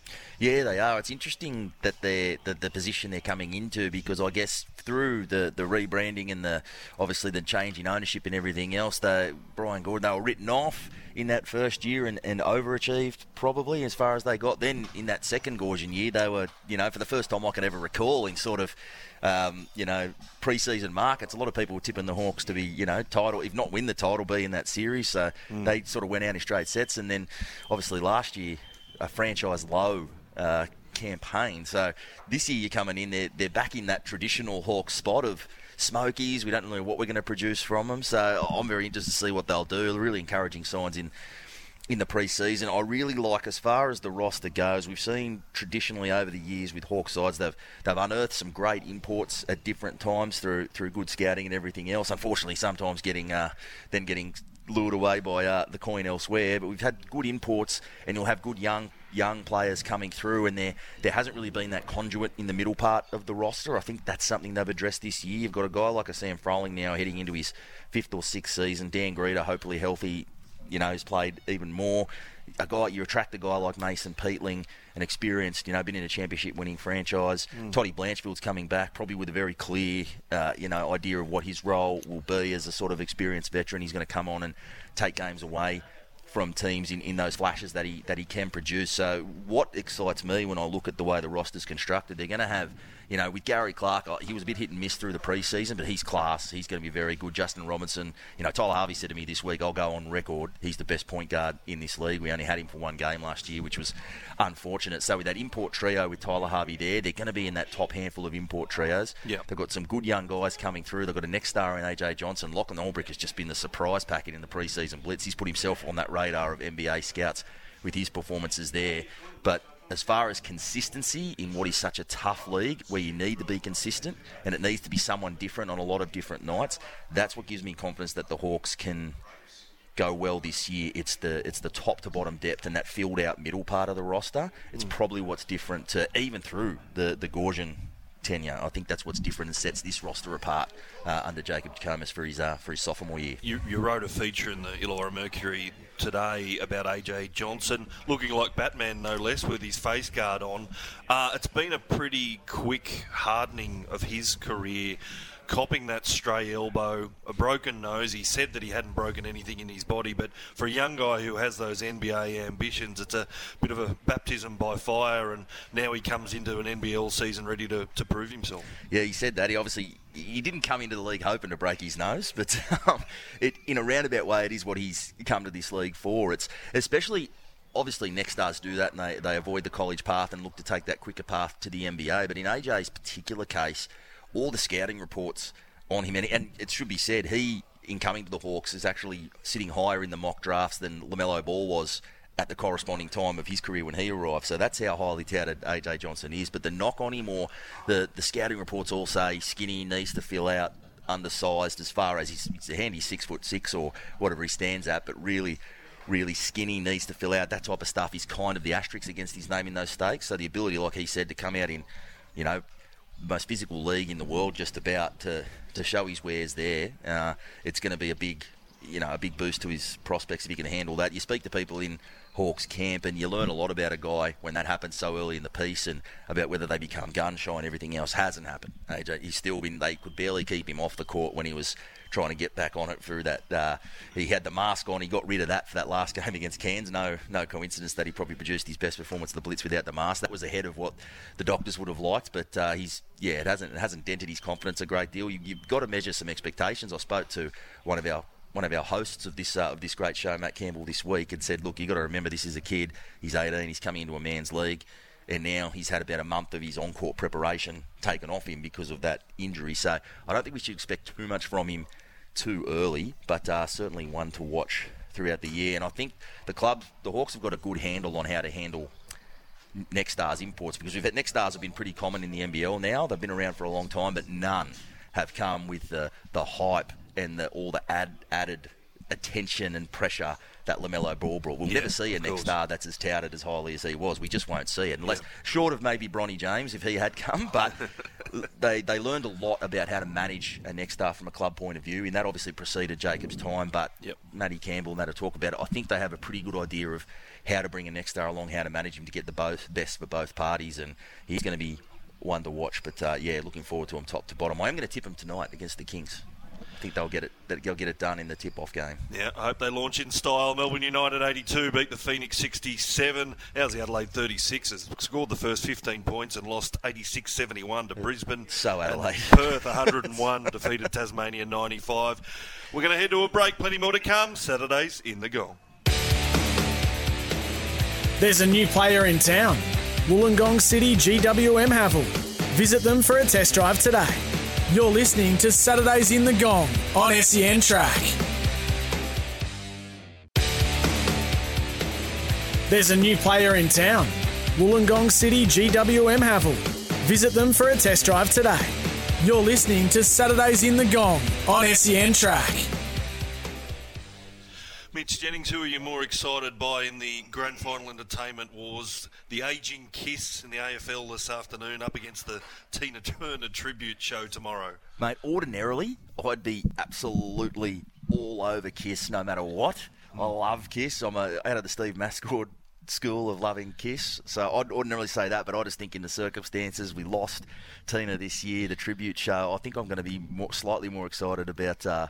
Yeah, they are. It's interesting that they're the, the position they're coming into because I guess through the, the rebranding and the obviously the change in ownership and everything else, they Brian Goorjian they were written off in that first year and, and overachieved probably as far as they got. Then in that second Goorjian year, they were you know for the first time I can ever recall in sort of. Um, you know, pre-season markets. A lot of people were tipping the Hawks to be, you know, title, if not win the title, be in that series. So they sort of went out in straight sets, and then obviously last year a franchise low uh, campaign. So this year you're coming in, they're, they're back in that traditional Hawk spot of Smokies. We don't know what we're going to produce from them. So I'm very interested to see what they'll do. Really encouraging signs in in the pre-season. I really like as far as the roster goes. We've seen traditionally over the years with Hawk sides they've they've unearthed some great imports at different times through through good scouting and everything else. Unfortunately, sometimes getting uh, then getting lured away by uh, the coin elsewhere. But we've had good imports, and you'll have good young young players coming through, and there there hasn't really been that conduit in the middle part of the roster. I think that's something they've addressed this year. You've got a guy like a Sam Froling now heading into his fifth or sixth season. Dan Grida, hopefully healthy, you know, has played even more. A guy you attract a guy like Mason Peatling, an experienced, you know, been in a championship winning franchise. Toddy Blanchfield's coming back, probably with a very clear, uh, you know, idea of what his role will be as a sort of experienced veteran. He's going to come on and take games away from teams in, in those flashes that he that he can produce. So what excites me when I look at the way the roster's constructed, they're going to have, you know, with Gary Clark, uh, he was a bit hit and miss through the preseason, but he's class. He's going to be very good. Justin Robinson, you know, Tyler Harvey said to me this week, I'll go on record. He's the best point guard in this league. We only had him for one game last year, which was unfortunate. So with that import trio with Tyler Harvey there, they're going to be in that top handful of import trios. Yep. They've got some good young guys coming through. They've got a next star in AJ Johnson. Lachlan Olbrich has just been the surprise packet in the preseason blitz. He's put himself on that radar of NBA scouts with his performances there. But as far as consistency in what is such a tough league where you need to be consistent and it needs to be someone different on a lot of different nights, that's what gives me confidence that the Hawks can go well this year. It's the it's the top to bottom depth and that filled out middle part of the roster. It's hmm. probably what's different to even through the the Goorjian tenure. I think that's what's different and sets this roster apart uh, under Jacob Jackomas for his uh, for his sophomore year. You, you wrote a feature in the Illawarra Mercury today about AJ Johnson, looking like Batman no less, with his face guard on. Uh, it's been a pretty quick hardening of his career. Copping that stray elbow, a broken nose. He said that he hadn't broken anything in his body, but for a young guy who has those NBA ambitions, it's a bit of a baptism by fire. And now he comes into an NBL season ready to, to prove himself. Yeah, he said that. He obviously he didn't come into the league hoping to break his nose, but um, it, in a roundabout way, it is what he's come to this league for. It's especially obviously next stars do that and they, they avoid the college path and look to take that quicker path to the NBA. But in AJ's particular case, all the scouting reports on him, and, and it should be said, he in coming to the Hawks is actually sitting higher in the mock drafts than LaMelo Ball was at the corresponding time of his career when he arrived. So that's how highly touted AJ Johnson is. But the knock on him, or the, the scouting reports all say skinny, needs to fill out, undersized as far as he's, he's a handy six foot six or whatever he stands at, but really really skinny, needs to fill out that type of stuff is kind of the asterisk against his name in those stakes. So the ability, like he said, to come out in, you know, most physical league in the world, just about to to show his wares there, uh, it's going to be a big, you know, a big boost to his prospects if he can handle that. You speak to people in Hawks camp, and you learn a lot about a guy when that happens so early in the piece, and about whether they become gun shy and everything else hasn't happened. AJ, he's still been. They could barely keep him off the court when he was trying to get back on it through that. Uh, he had the mask on. He got rid of that for that last game against Cairns. No, no coincidence that he probably produced his best performance of the Blitz without the mask. That was ahead of what the doctors would have liked. But uh, he's yeah, it hasn't it hasn't dented his confidence a great deal. You, you've got to measure some expectations. I spoke to one of our one of our hosts of this uh, of this great show, Matt Campbell, this week, and said, "Look, you've got to remember this is a kid. He's 18. He's coming into a man's league, and now he's had about a month of his on-court preparation taken off him because of that injury. So I don't think we should expect too much from him too early, but uh, certainly one to watch throughout the year. And I think the club, the Hawks, have got a good handle on how to handle next stars imports because we've had next stars have been pretty common in the NBL now. They've been around for a long time, but none have come with the the hype and the, all the ad, added attention and pressure that LaMelo Ball brought. We'll Yeah, never see a next course. star that's as touted as highly as he was. We just won't see it, unless short of maybe Bronny James if he had come. But they they learned a lot about how to manage a next star from a club point of view, and that obviously preceded Jacob's time. But Yep. Matty Campbell and that will talk about it. I think they have a pretty good idea of how to bring a next star along, how to manage him to get the both best for both parties, and he's going to be one to watch. But uh, yeah, looking forward to him top to bottom. I am going to tip him tonight against the Kings. I think they'll get it. They'll get it done in the tip-off game. Yeah, I hope they launch in style. Melbourne United 82 beat the Phoenix 67. How's the Adelaide 36ers? Scored the first 15 points and lost 86 71 to Brisbane. So And Adelaide. Perth 101 defeated Tasmania 95. We're going to head to a break. Plenty more to come. Saturdays in the gong. There's a new player in town. Wollongong City GWM Haval. Visit them for a test drive today. You're listening to Saturdays in the Gong on SEN Track. There's a new player in town. Wollongong City GWM Haval. Visit them for a test drive today. You're listening to Saturdays in the Gong on SEN Track. Mitch Jennings, who are you more excited by in the grand final entertainment wars? The aging kiss in the AFL this afternoon up against the Tina Turner tribute show tomorrow. Mate, ordinarily, I'd be absolutely all over Kiss no matter what. I love Kiss. I'm a, out of the Steve Mascord school of loving Kiss. So I'd ordinarily say that, but I just think in the circumstances, we lost Tina this year, the tribute show. I think I'm going to be more, slightly more excited about. Uh,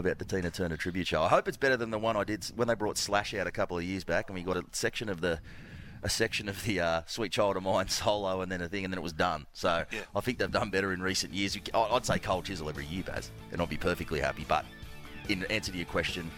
about the Tina Turner tribute show. I hope it's better than the one I did when they brought Slash out a couple of years back, and we got a section of the a section of the uh, Sweet Child of Mine solo, and then a thing, and then it was done. So Yeah. I think they've done better in recent years. I- I'd say Cold Chisel every year, Baz, and I'd be perfectly happy. But in answer to your question,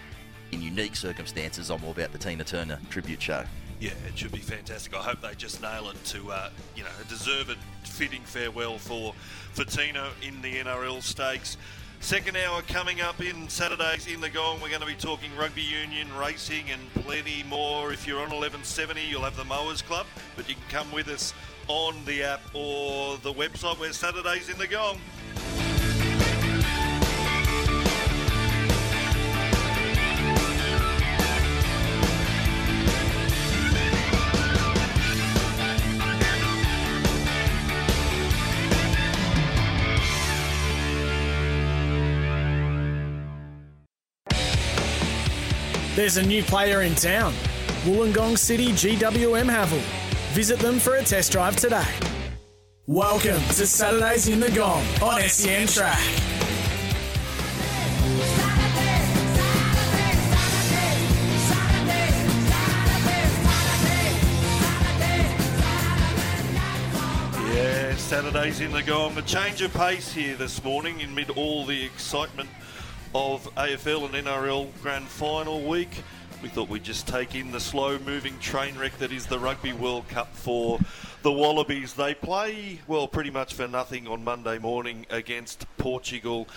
in unique circumstances, I'm all about the Tina Turner tribute show. Yeah, it should be fantastic. I hope they just nail it to, uh, you know, a deserved fitting farewell for for Tina in the NRL stakes. Second hour coming up in Saturdays in the Gong. We're going to be talking rugby union, racing, and plenty more. If you're on 1170, you'll have the Mowers Club, but you can come with us on the app or the website. We're Saturdays in the Gong. There's a new player in town. Wollongong City GWM Haval. Visit them for a test drive today. Welcome to Saturdays in the Gong on SEN Track. Yeah, Saturdays in the gong. A change of pace here this morning amid all the excitement of AFL and NRL Grand Final week. We thought we'd just take in the slow moving train wreck that is the Rugby World Cup for the Wallabies. They play, well, pretty much for nothing on Monday morning against Portugal.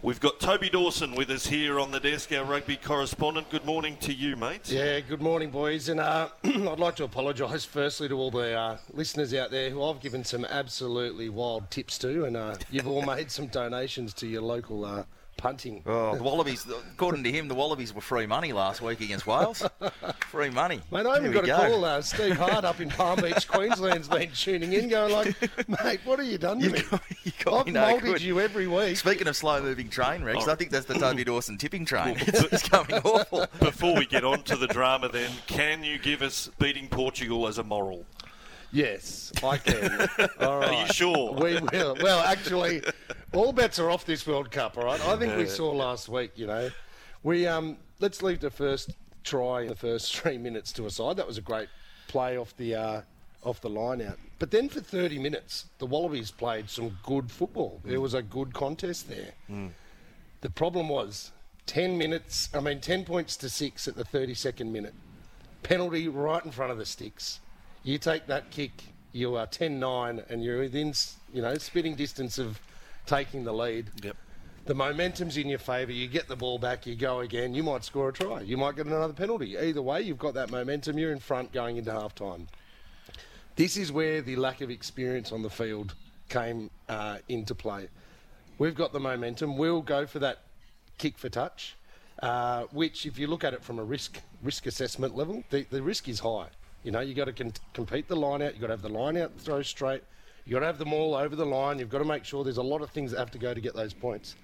We've got Toby Dawson with us here on the desk, our rugby correspondent. Good morning to you, mate. Yeah, good morning, boys. And uh, I'd like to apologise firstly to all the uh, listeners out there who I've given some absolutely wild tips to, and uh, you've all made some donations to your local uh, punting. Oh, the Wallabies, according to him, the Wallabies were free money last week against Wales. free money. Mate, I even Here got we a call. Uh, Steve Hart up in Palm Beach, Queensland's been tuning in, going like, "Mate, what have you done to You me? got, you got I've me no moulded good. you every week." Speaking of slow-moving train wrecks, Oh. I think that's the Toby Dawson tipping train. It's, it's going awful. Before we get on to the drama, then, can you give us beating Portugal as a moral? Yes, I can. All right. Are you sure? We will. Well, actually, all bets are off this World Cup. All right. I think we saw last week. You know, we um. Let's leave the first try in the first three minutes to a side. That was a great play off the uh, off the line out. But then for 30 minutes, the Wallabies played some good football. There was a good contest there. The problem was 10 minutes. I mean, 10 points to six at the 32nd minute. Penalty right in front of the sticks. You take that kick, you are 10-9, and you're within, you know, spitting distance of taking the lead. Yep. The momentum's in your favour. You get the ball back, you go again. You might score a try. You might get another penalty. Either way, you've got that momentum. You're in front going into half time. This is where the lack of experience on the field came uh, into play. We've got the momentum. We'll go for that kick for touch, uh, which, if you look at it from a risk risk assessment level, the, the risk is high. You know, you got to con- compete the line out. you've got to have the line out, throw straight. you've got to have them all over the line. You've got to make sure there's a lot of things that have to go to get those points.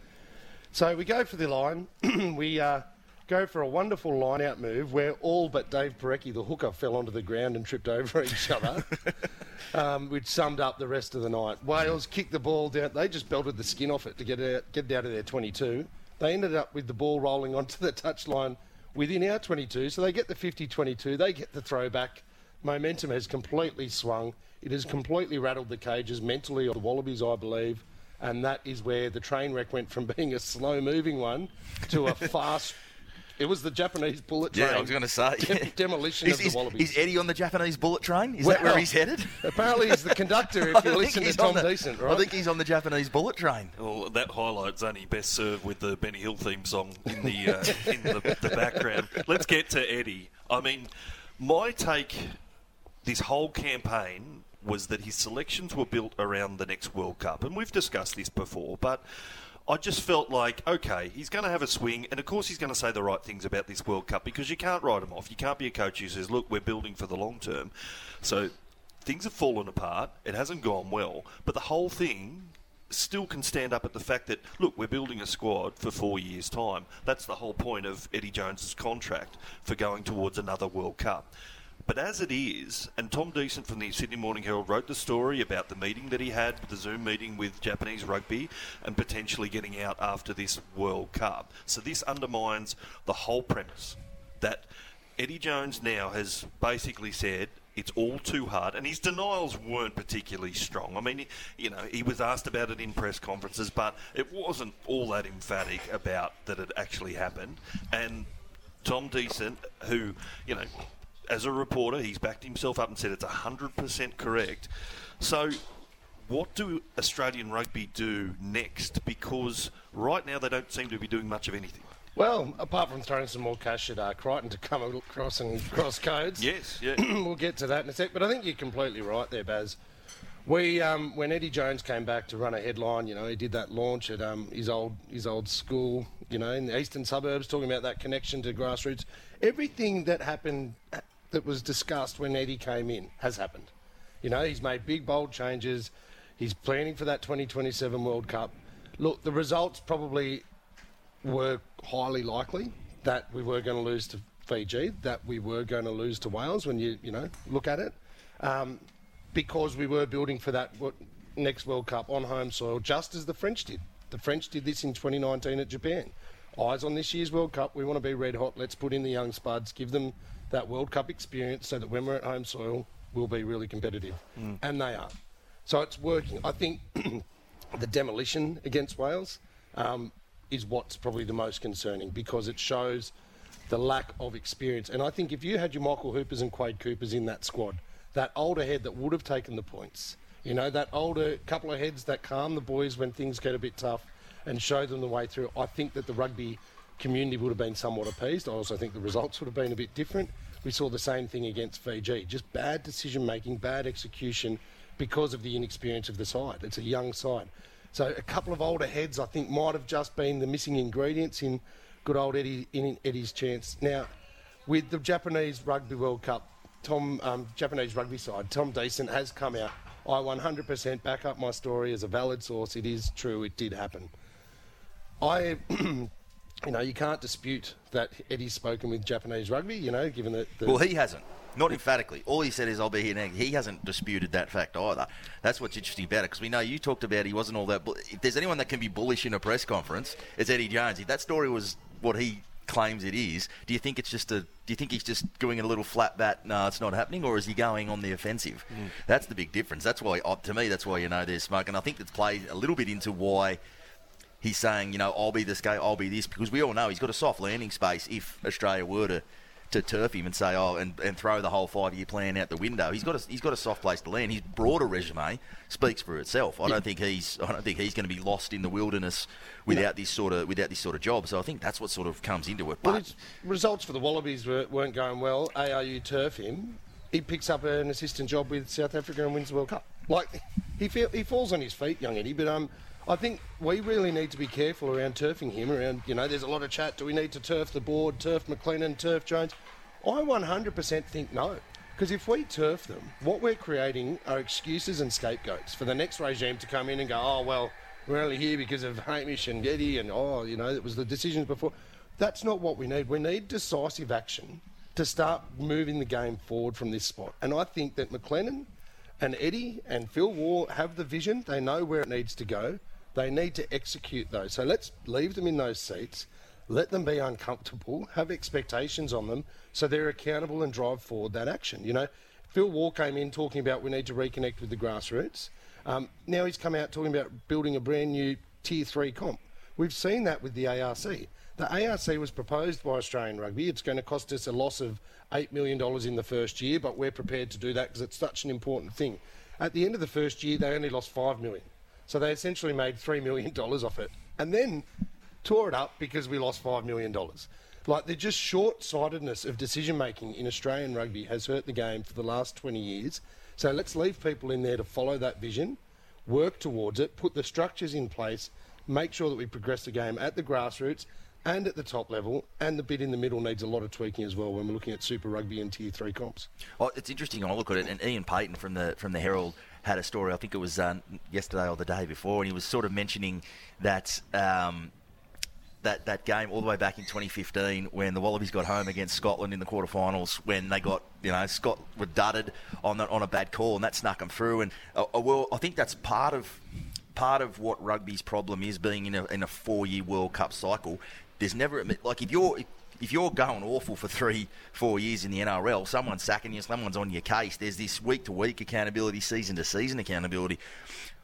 So we go for the line. we uh, go for a wonderful line out move where all but Dave Porecki, the hooker, fell onto the ground and tripped over each other, um, which summed up the rest of the night. Wales kicked the ball down. They just belted the skin off it to get it out, get it out of their 22. They ended up with the ball rolling onto the touchline within our 22. So they get the 50-22. They get the throwback. Momentum has completely swung. It has completely rattled the cages mentally of the Wallabies, I believe and that is where the train wreck went from being a slow moving one to a fast. It was the Japanese bullet train. Yeah, I was going to say. Dem- demolition is, of the is, Wallabies. is Eddie on the Japanese bullet train? Is that where he's headed? Apparently, he's the conductor. If you think listen to he's Tom on the- Decent, right? I think he's on the Japanese bullet train. Well, that highlight's only best served with the Benny Hill theme song in the uh, in the, the background. Let's get to Eddie. I mean, my take this whole campaign was that his selections were built around the next World Cup, and we've discussed this before, but. I just felt like, okay, he's going to have a swing, and of course he's going to say the right things about this World Cup because you can't write him off. You can't be a coach who says, look, we're building for the long term. So things have fallen apart. It hasn't gone well, but the whole thing still can stand up at the fact that look, we're building a squad for four years' time. That's the whole point of Eddie Jones's contract for going towards another World Cup. But as it is, and Tom Decent from the Sydney Morning Herald wrote the story about the meeting that he had, the Zoom meeting with Japanese rugby, and potentially getting out after this World Cup. So this undermines the whole premise that Eddie Jones now has basically said it's all too hard, and his denials weren't particularly strong. I mean, you know, he was asked about it in press conferences, but it wasn't all that emphatic about that it actually happened. And Tom Decent, who, you know, as a reporter, he's backed himself up and said it's 100% correct. So, what do Australian rugby do next? Because right now they don't seem to be doing much of anything. well, apart from throwing some more cash at uh, Crichton to come across and cross codes. Yes, yeah. we'll get to that in a sec. But I think you're completely right there, Baz. We, um, when Eddie Jones came back to run a headline, you know, he did that launch at um, his old his old school, you know, in the eastern suburbs, talking about that connection to grassroots. Everything that happened, that was discussed when Eddie came in, has happened. You know, he's made big bold changes. He's planning for that 2027 World Cup. Look, the results probably were highly likely that we were going to lose to Fiji, that we were going to lose to Wales when you you know look at it. Um, because we were building for that next World Cup on home soil, just as the French did. The French did this in 2019 at Japan. Eyes on this year's World Cup. We want to be red hot. Let's put in the young spuds, give them that World Cup experience so that when we're at home soil, we'll be really competitive. And they are. So it's working. I think the demolition against Wales um, is what's probably the most concerning because it shows the lack of experience. And I think if you had your Michael Hoopers and Quade Coopers in that squad, that older head that would have taken the points, you know, that older couple of heads that calm the boys when things get a bit tough and show them the way through, I think that the rugby community would have been somewhat appeased. I also think the results would have been a bit different. We saw the same thing against Fiji. Just bad decision making, bad execution because of the inexperience of the side. It's a young side. So a couple of older heads, I think, might have just been the missing ingredients in good old Eddie in Eddie's chance. Now, with the Japanese Rugby World Cup, Tom um, Japanese rugby side, Tom Decent has come out. I 100% back up my story as a valid source. It is true. It did happen. I, you know, you can't dispute that Eddie's spoken with Japanese rugby. You know, given that. The, Well, he hasn't. Not emphatically. All he said is, "I'll be here next." He hasn't disputed that fact either. That's what's interesting about it because we know you talked about he wasn't all that. bull- If there's anyone that can be bullish in a press conference, it's Eddie Jones. If that story was what he claims it is, do you think it's just a? Do you think he's just doing a little flat bat? No, it's not happening, or is he going on the offensive? That's the big difference. That's why, uh, to me, that's why you know there's smoke, and I think it's played a little bit into why he's saying, you know, I'll be this guy, I'll be this, because we all know he's got a soft landing space if Australia were to, to turf him and say, oh, and, and throw the whole five year plan out the window. He's got a, he's got a soft place to land. His broader resume speaks for itself. I don't think he's I don't think he's going to be lost in the wilderness without this sort of without this sort of job. So I think that's what sort of comes into it. But his results for the Wallabies were, weren't going well. ARU turf him. He picks up an assistant job with South Africa and wins the World Cup. Like he feel, he falls on his feet, young Eddie. But um, I think we really need to be careful around turfing him. Around you know, there's a lot of chat. Do we need to turf the board, turf McLennan, turf Jones? I 100% think no. Because if we turf them, what we're creating are excuses and scapegoats for the next regime to come in and go, oh, well, we're only here because of Hamish and Eddie, and oh, you know, it was the decisions before. That's not what we need. We need decisive action to start moving the game forward from this spot. And I think that McLennan and Eddie and Phil Waugh have the vision. They know where it needs to go. They need to execute those. So let's leave them in those seats. Let them be uncomfortable. Have expectations on them so they're accountable and drive forward that action. You know, Phil Waugh came in talking about we need to reconnect with the grassroots. Um, now he's come out talking about building a brand new tier three comp. We've seen that with the ARC. The ARC was proposed by Australian Rugby. It's going to cost us a loss of $8 million in the first year, but we're prepared to do that because it's such an important thing. At the end of the first year, they only lost $5 million. So they essentially made $3 million off it. And then tore it up because we lost $5 million. Like, the just short sightedness of decision making in Australian rugby has hurt the game for the last 20 years. So let's leave people in there to follow that vision, work towards it, put the structures in place, make sure that we progress the game at the grassroots and at the top level, and the bit in the middle needs a lot of tweaking as well when we're looking at Super Rugby and Tier 3 comps. Oh, it's interesting. I look at it, and Iain Payten from the from the Herald had a story. I think it was uh, yesterday or the day before, and he was sort of mentioning that. Um, that, that game all the way back in 2015 when the Wallabies got home against Scotland in the quarterfinals when they got you know Scott were dudded on on a bad call and that snuck them through and uh, uh, well I think that's part of part of what rugby's problem is being in a, in a four year World Cup cycle. There's never like if you're if you're going awful for three, four years in the NRL, someone's sacking you, someone's on your case. There's this week to week accountability, season to season accountability.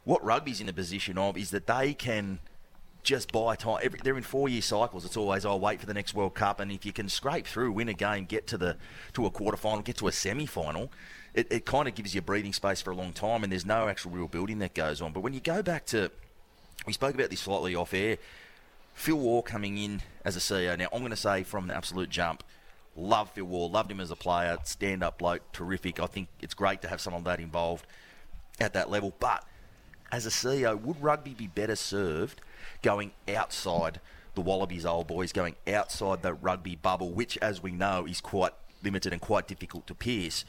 What rugby's in a position of is that they can just buy time. Every, they're in four-year cycles. It's always, I'll wait for the next World Cup, and if you can scrape through, win a game, get to the to a quarter-final, get to a semi-final, it, it kind of gives you breathing space for a long time, and there's no actual real building that goes on. But when you go back to, we spoke about this slightly off air. Phil Waugh coming in as a CEO. Now, I'm going to say from the absolute jump, love Phil Waugh, loved him as a player, stand up bloke, terrific. I think it's great to have someone that involved at that level. But as a CEO, would rugby be better served going outside the Wallabies old boys, going outside the rugby bubble, which, as we know, is quite limited and quite difficult to pierce?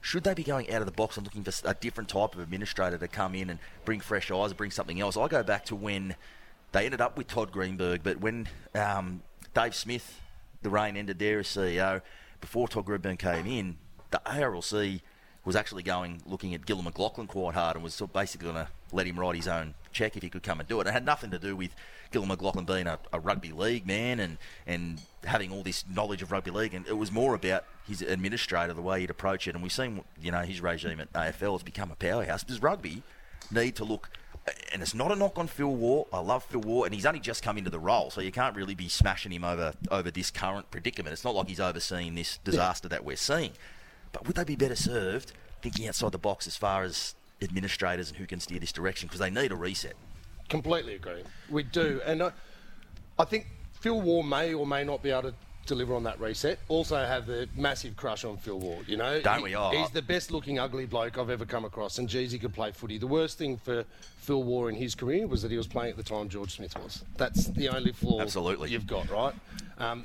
Should they be going out of the box and looking for a different type of administrator to come in and bring fresh eyes, bring something else? I go back to when they ended up with Todd Greenberg, but when um, Dave Smith, the reign ended there as CEO, before Todd Greenberg came in, the ARLC was actually going looking at Gillon McLachlan quite hard and was basically going to let him write his own check if he could come and do it. It had nothing to do with Gillon McLachlan being a, a rugby league man and and having all this knowledge of rugby league, and it was more about his administrator, the way he'd approach it. And we've seen, you know, his regime at AFL has become a powerhouse. Does rugby need to look? And it's not a knock on Phil Waugh. I love Phil Waugh, and he's only just come into the role, so you can't really be smashing him over over this current predicament. It's not like he's overseeing this disaster that we're seeing. But would they be better served thinking outside the box as far as administrators and who can steer this direction? Because they need a reset. Completely agree. We do. And I, I think Phil Waugh may or may not be able to deliver on that reset. Also have the massive crush on Phil Waugh, you know. Don't He- we all? He's the best looking ugly bloke I've ever come across. And geez, he could play footy. The worst thing for Phil Waugh in his career was that he was playing at the time George Smith was. That's the only flaw Absolutely. you've got, right? Um,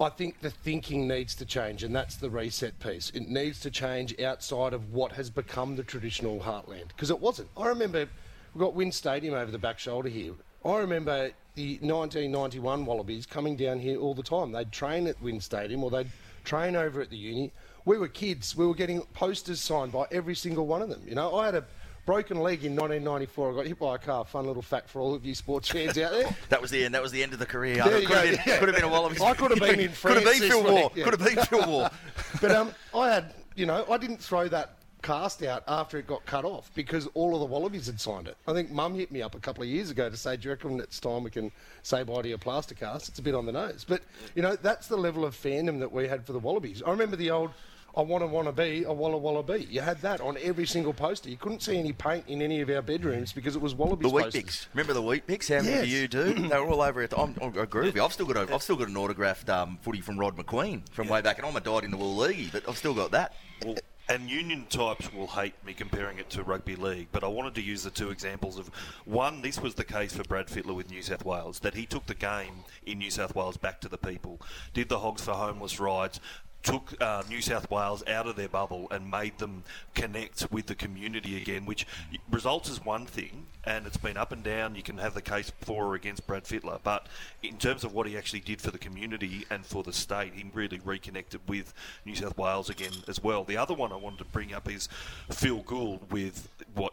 I think the thinking needs to change, and that's the reset piece. It needs to change outside of what has become the traditional heartland, because it wasn't. I remember we've got WIN Stadium over the back shoulder here. I remember the 1991 Wallabies coming down here all the time. They'd train at WIN Stadium or they'd train over at the uni. We were kids. We were getting posters signed by every single one of them. You know, I had a broken leg in 1994. I got hit by a car. Fun little fact for all of you sports fans out there. That was the end. That was the end of the career. There could, have go, been, yeah. could have been a Wallabies. I could have been in France. Could have been Phil week, yeah. Could have been Phil Waugh. But um, I had, you know, I didn't throw that cast out after it got cut off because all of the Wallabies had signed it. I think Mum hit me up a couple of years ago to say, "Do you reckon it's time we can say bye to your plaster cast?" It's a bit on the nose, but you know, that's the level of fandom that we had for the Wallabies. I remember the old. I want to want to be a Walla Walla bee. You had that on every single poster. You couldn't see any paint in any of our bedrooms because it was Wallabies The wheat posters. picks. Remember the Weet-Bix? How many Yes. do you do? they were all over it. I'm, I agree with you. I've still got a, I've still got an autographed um, footy from Rod Macqueen from way back, and I'm a died in the wool league, but I've still got that. Well, and union types will hate me comparing it to rugby league, but I wanted to use the two examples of one. This was the case for Brad Fittler with New South Wales that he took the game in New South Wales back to the people, did the Hogs for Homeless rides. Took uh, New South Wales out of their bubble and made them connect with the community again, which results is one thing, and it's been up and down. You can have the case for or against Brad Fittler, but in terms of what he actually did for the community and for the state, he really reconnected with New South Wales again as well. The other one I wanted to bring up is Phil Gould with what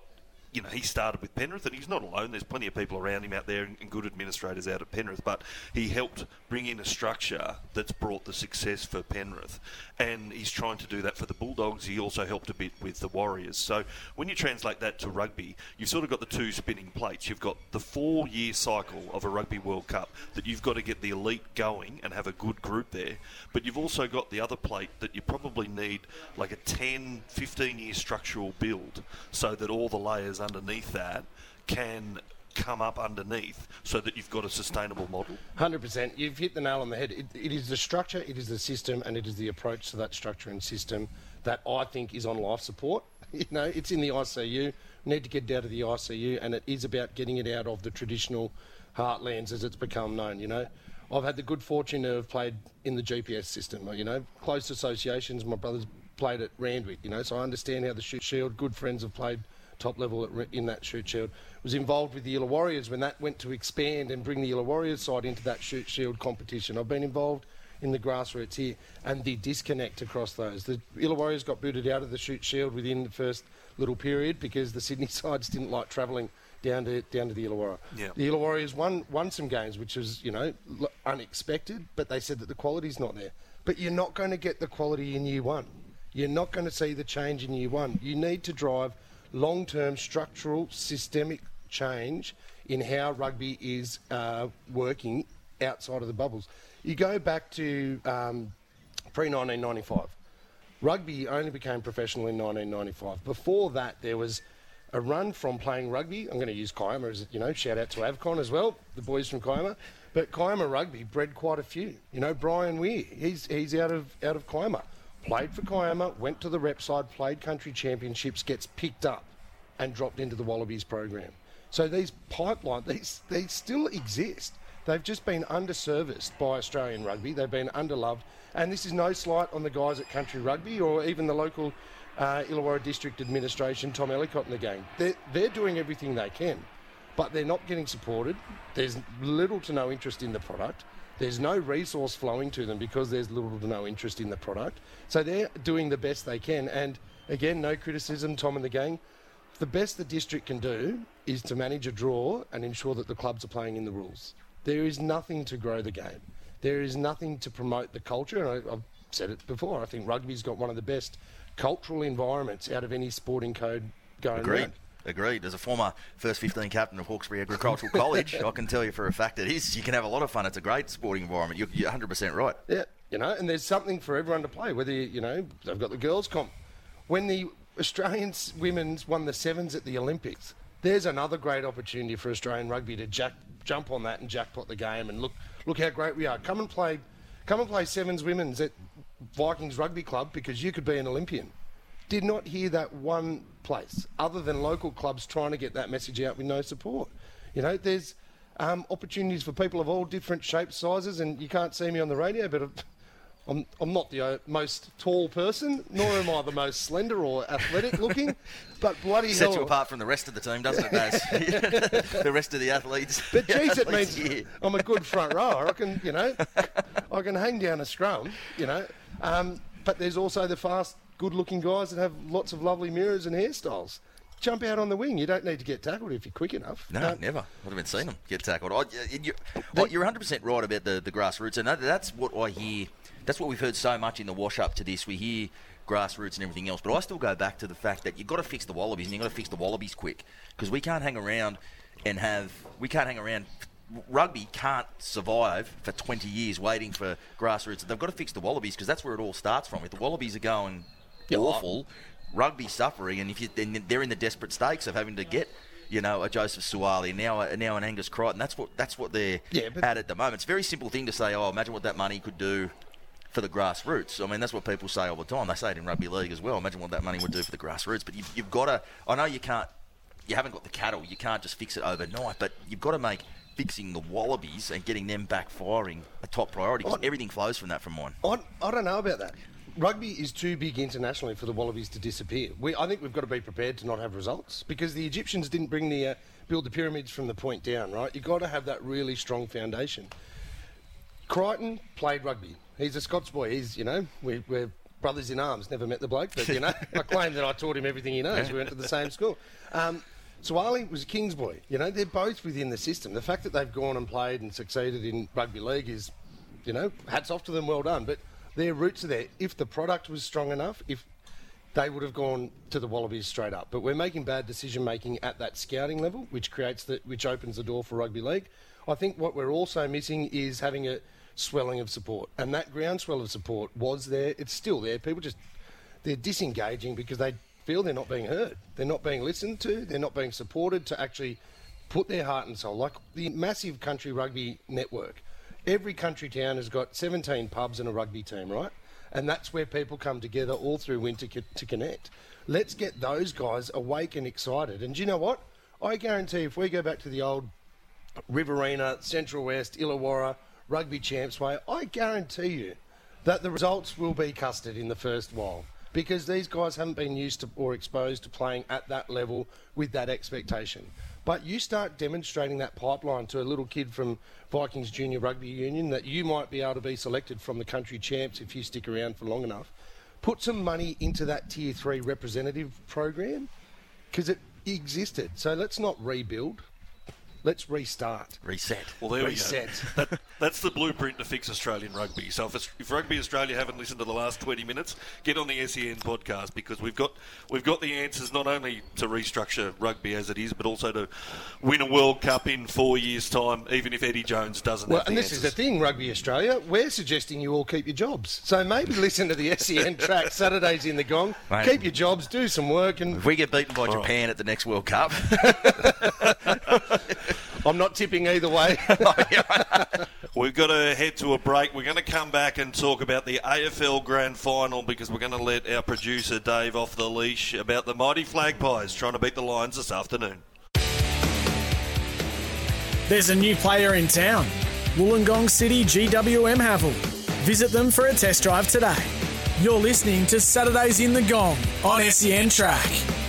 you know, he started with Penrith, and he's not alone. There's plenty of people around him out there and good administrators out at Penrith, but he helped bring in a structure that's brought the success for Penrith, and he's trying to do that for the Bulldogs. He also helped a bit with the Warriors. So when you translate that to rugby, you've sort of got the two spinning plates. You've got the four-year cycle of a Rugby World Cup that you've got to get the elite going and have a good group there, but you've also got the other plate that you probably need like a 10, 15-year structural build so that all the layers underneath that can come up underneath so that you've got a sustainable model. Hundred percent. You've hit the nail on the head. It, it is the structure, it is the system, and it is the approach to that structure and system that I think is on life support. You know, it's in the ICU. Need to get it out of the ICU, and it is about getting it out of the traditional heartlands as it's become known. You know, I've had the good fortune to have played in the GPS system. You know, close associations. My brothers played at Randwick. You know, so I understand how the shield. Good friends have played top level at, in that Shute Shield. Was involved with the Illawarriors when that went to expand and bring the Illawarriors side into that Shute Shield competition. I've been involved in the grassroots here and the disconnect across those. The Illawarriors got booted out of the Shute Shield within the first little period because the Sydney sides didn't like travelling down to down to the Illawarra. Yeah. The Illawarras won won some games, which was you know l- unexpected, but they said that the quality's not there. But you're not going to get the quality in year one. You're not going to see the change in year one. You need to drive long-term structural systemic change in how rugby is uh, working outside of the bubbles. You go back to um, pre-1995. Rugby only became professional in 1995. Before that, there was a run from playing rugby. I'm going to use Kiama as you know, shout out to Avcon as well, the boys from Kiama. But Kiama rugby bred quite a few. You know, Brian Weir, he's he's out of out of Kiama, played for Kiama, went to the rep side, played country championships, gets picked up, and dropped into the Wallabies program. So these pipeline, these they still exist. They've just been underserviced by Australian rugby. They've been underloved. And this is no slight on the guys at Country Rugby or even the local uh, Illawarra District Administration, Tom Ellicott in the game. They're, they're doing everything they can, but they're not getting supported. There's little to no interest in the product. There's no resource flowing to them because there's little to no interest in the product. So they're doing the best they can. And again, no criticism, Tom and the gang. The best the district can do is to manage a draw and ensure that the clubs are playing in the rules. There is nothing to grow the game. There is nothing to promote the culture. And I, I've said it before. I think rugby's got one of the best cultural environments out of any sporting code going Agreed. around. Agreed. As a former first 15 captain of Hawkesbury Agricultural College, I can tell you for a fact it is. You can have a lot of fun. It's a great sporting environment. You're, you're 100% right. Yeah, you know, and there's something for everyone to play. Whether you, you know, they've got the girls' comp. When the Australian women's won the sevens at the Olympics, there's another great opportunity for Australian rugby to jack, jump on that and jackpot the game and look look how great we are. Come and play, come and play sevens women's at Vikings Rugby Club because you could be an Olympian. Did not hear that one place other than local clubs trying to get that message out with no support. You know, there's um, opportunities for people of all different shapes, sizes, and you can't see me on the radio, but I'm, I'm not the uh, most tall person, nor am I the most slender or athletic looking, but bloody Sets hell. you apart from the rest of the team, doesn't it, Baz? the rest of the athletes. But geez, it means. I'm a good front rower. I can, you know, I can hang down a scrum, you know. Um, but there's also the fast, good-looking guys that have lots of lovely mirrors and hairstyles. Jump out on the wing. You don't need to get tackled if you're quick enough. No, Um, never. I've even seen them get tackled. I, you, oh, you're 100% right about the, the grassroots, and that's what I hear. That's what we've heard so much in the wash up to this. We hear grassroots and everything else, but I still go back to the fact that you've got to fix the wallabies, and you've got to fix the wallabies quick because we can't hang around and have we can't hang around. Rugby can't survive for 20 years waiting for grassroots. They've got to fix the wallabies because that's where it all starts from. If the wallabies are going awful, rugby's suffering, and if you, then they're in the desperate stakes of having to get, you know, a Joseph Suaalii, now a, now an Angus Crichton. That's what that's what they're Yeah, but- at at the moment. It's a very simple thing to say. Oh, imagine what that money could do for the grassroots. I mean, that's what people say all the time. They say it in rugby league as well. Imagine what that money would do for the grassroots. But you've, you've got to. I know you can't. You haven't got the cattle. You can't just fix it overnight. But you've got to make fixing the wallabies and getting them back firing a top priority. 'cause Oh. everything flows from that from mine. I, I don't know about that. Rugby is too big internationally for the Wallabies to disappear. We, I think we've got to be prepared to not have results because the Egyptians didn't bring the uh, build the pyramids from the point down, right? You've got to have that really strong foundation. Crichton played rugby. He's a Scots boy. He's, you know, we, we're brothers in arms. Never met the bloke, but, you know, I claim that I taught him everything he knows. We went to the same school. Um, Suaalii was a King's boy. You know, they're both within the system. The fact that they've gone and played and succeeded in rugby league is, you know, hats off to them, well done. But their roots are there. If the product was strong enough, if they would have gone to the Wallabies straight up. But we're making bad decision making at that scouting level, which creates the, which opens the door for rugby league. I think what we're also missing is having a swelling of support, and that groundswell of support was there. It's still there. People just they're disengaging because they feel they're not being heard. They're not being listened to. They're not being supported to actually put their heart and soul. Like the massive country rugby network. Every country town has got 17 pubs and a rugby team, right? And that's where people come together all through winter co- to connect. Let's get those guys awake and excited. And do you know what? I guarantee if we go back to the old Riverina, Central West, Illawarra, Rugby Champs Way, I guarantee you that the results will be custard in the first while because these guys haven't been used to or exposed to playing at that level with that expectation. But you start demonstrating that pipeline to a little kid from Vikings Junior Rugby Union that you might be able to be selected from the country champs if you stick around for long enough. Put some money into that tier three representative program because it existed. So let's not rebuild. Let's restart. Reset. Well, there Reset. we go. That, that's the blueprint to fix Australian rugby. So if, if Rugby Australia haven't listened to the last 20 minutes, get on the SEN podcast because we've got we've got the answers not only to restructure rugby as it is, but also to win a World Cup in four years' time, even if Eddie Jones doesn't. Well, have and the this is the thing, Rugby Australia. We're suggesting you all keep your jobs. So maybe listen to the SEN track Saturdays in the Gong. Mate. Keep your jobs, do some work, and If we get beaten by Japan at the next World Cup, I'm not tipping either way. We've got to head to a break. We're going to come back and talk about the AFL Grand Final because we're going to let our producer Dave off the leash about the mighty Flagpies trying to beat the Lions this afternoon. There's a new player in town. Wollongong City GWM Haval. Visit them for a test drive today. You're listening to Saturdays in the Gong on SEN Track.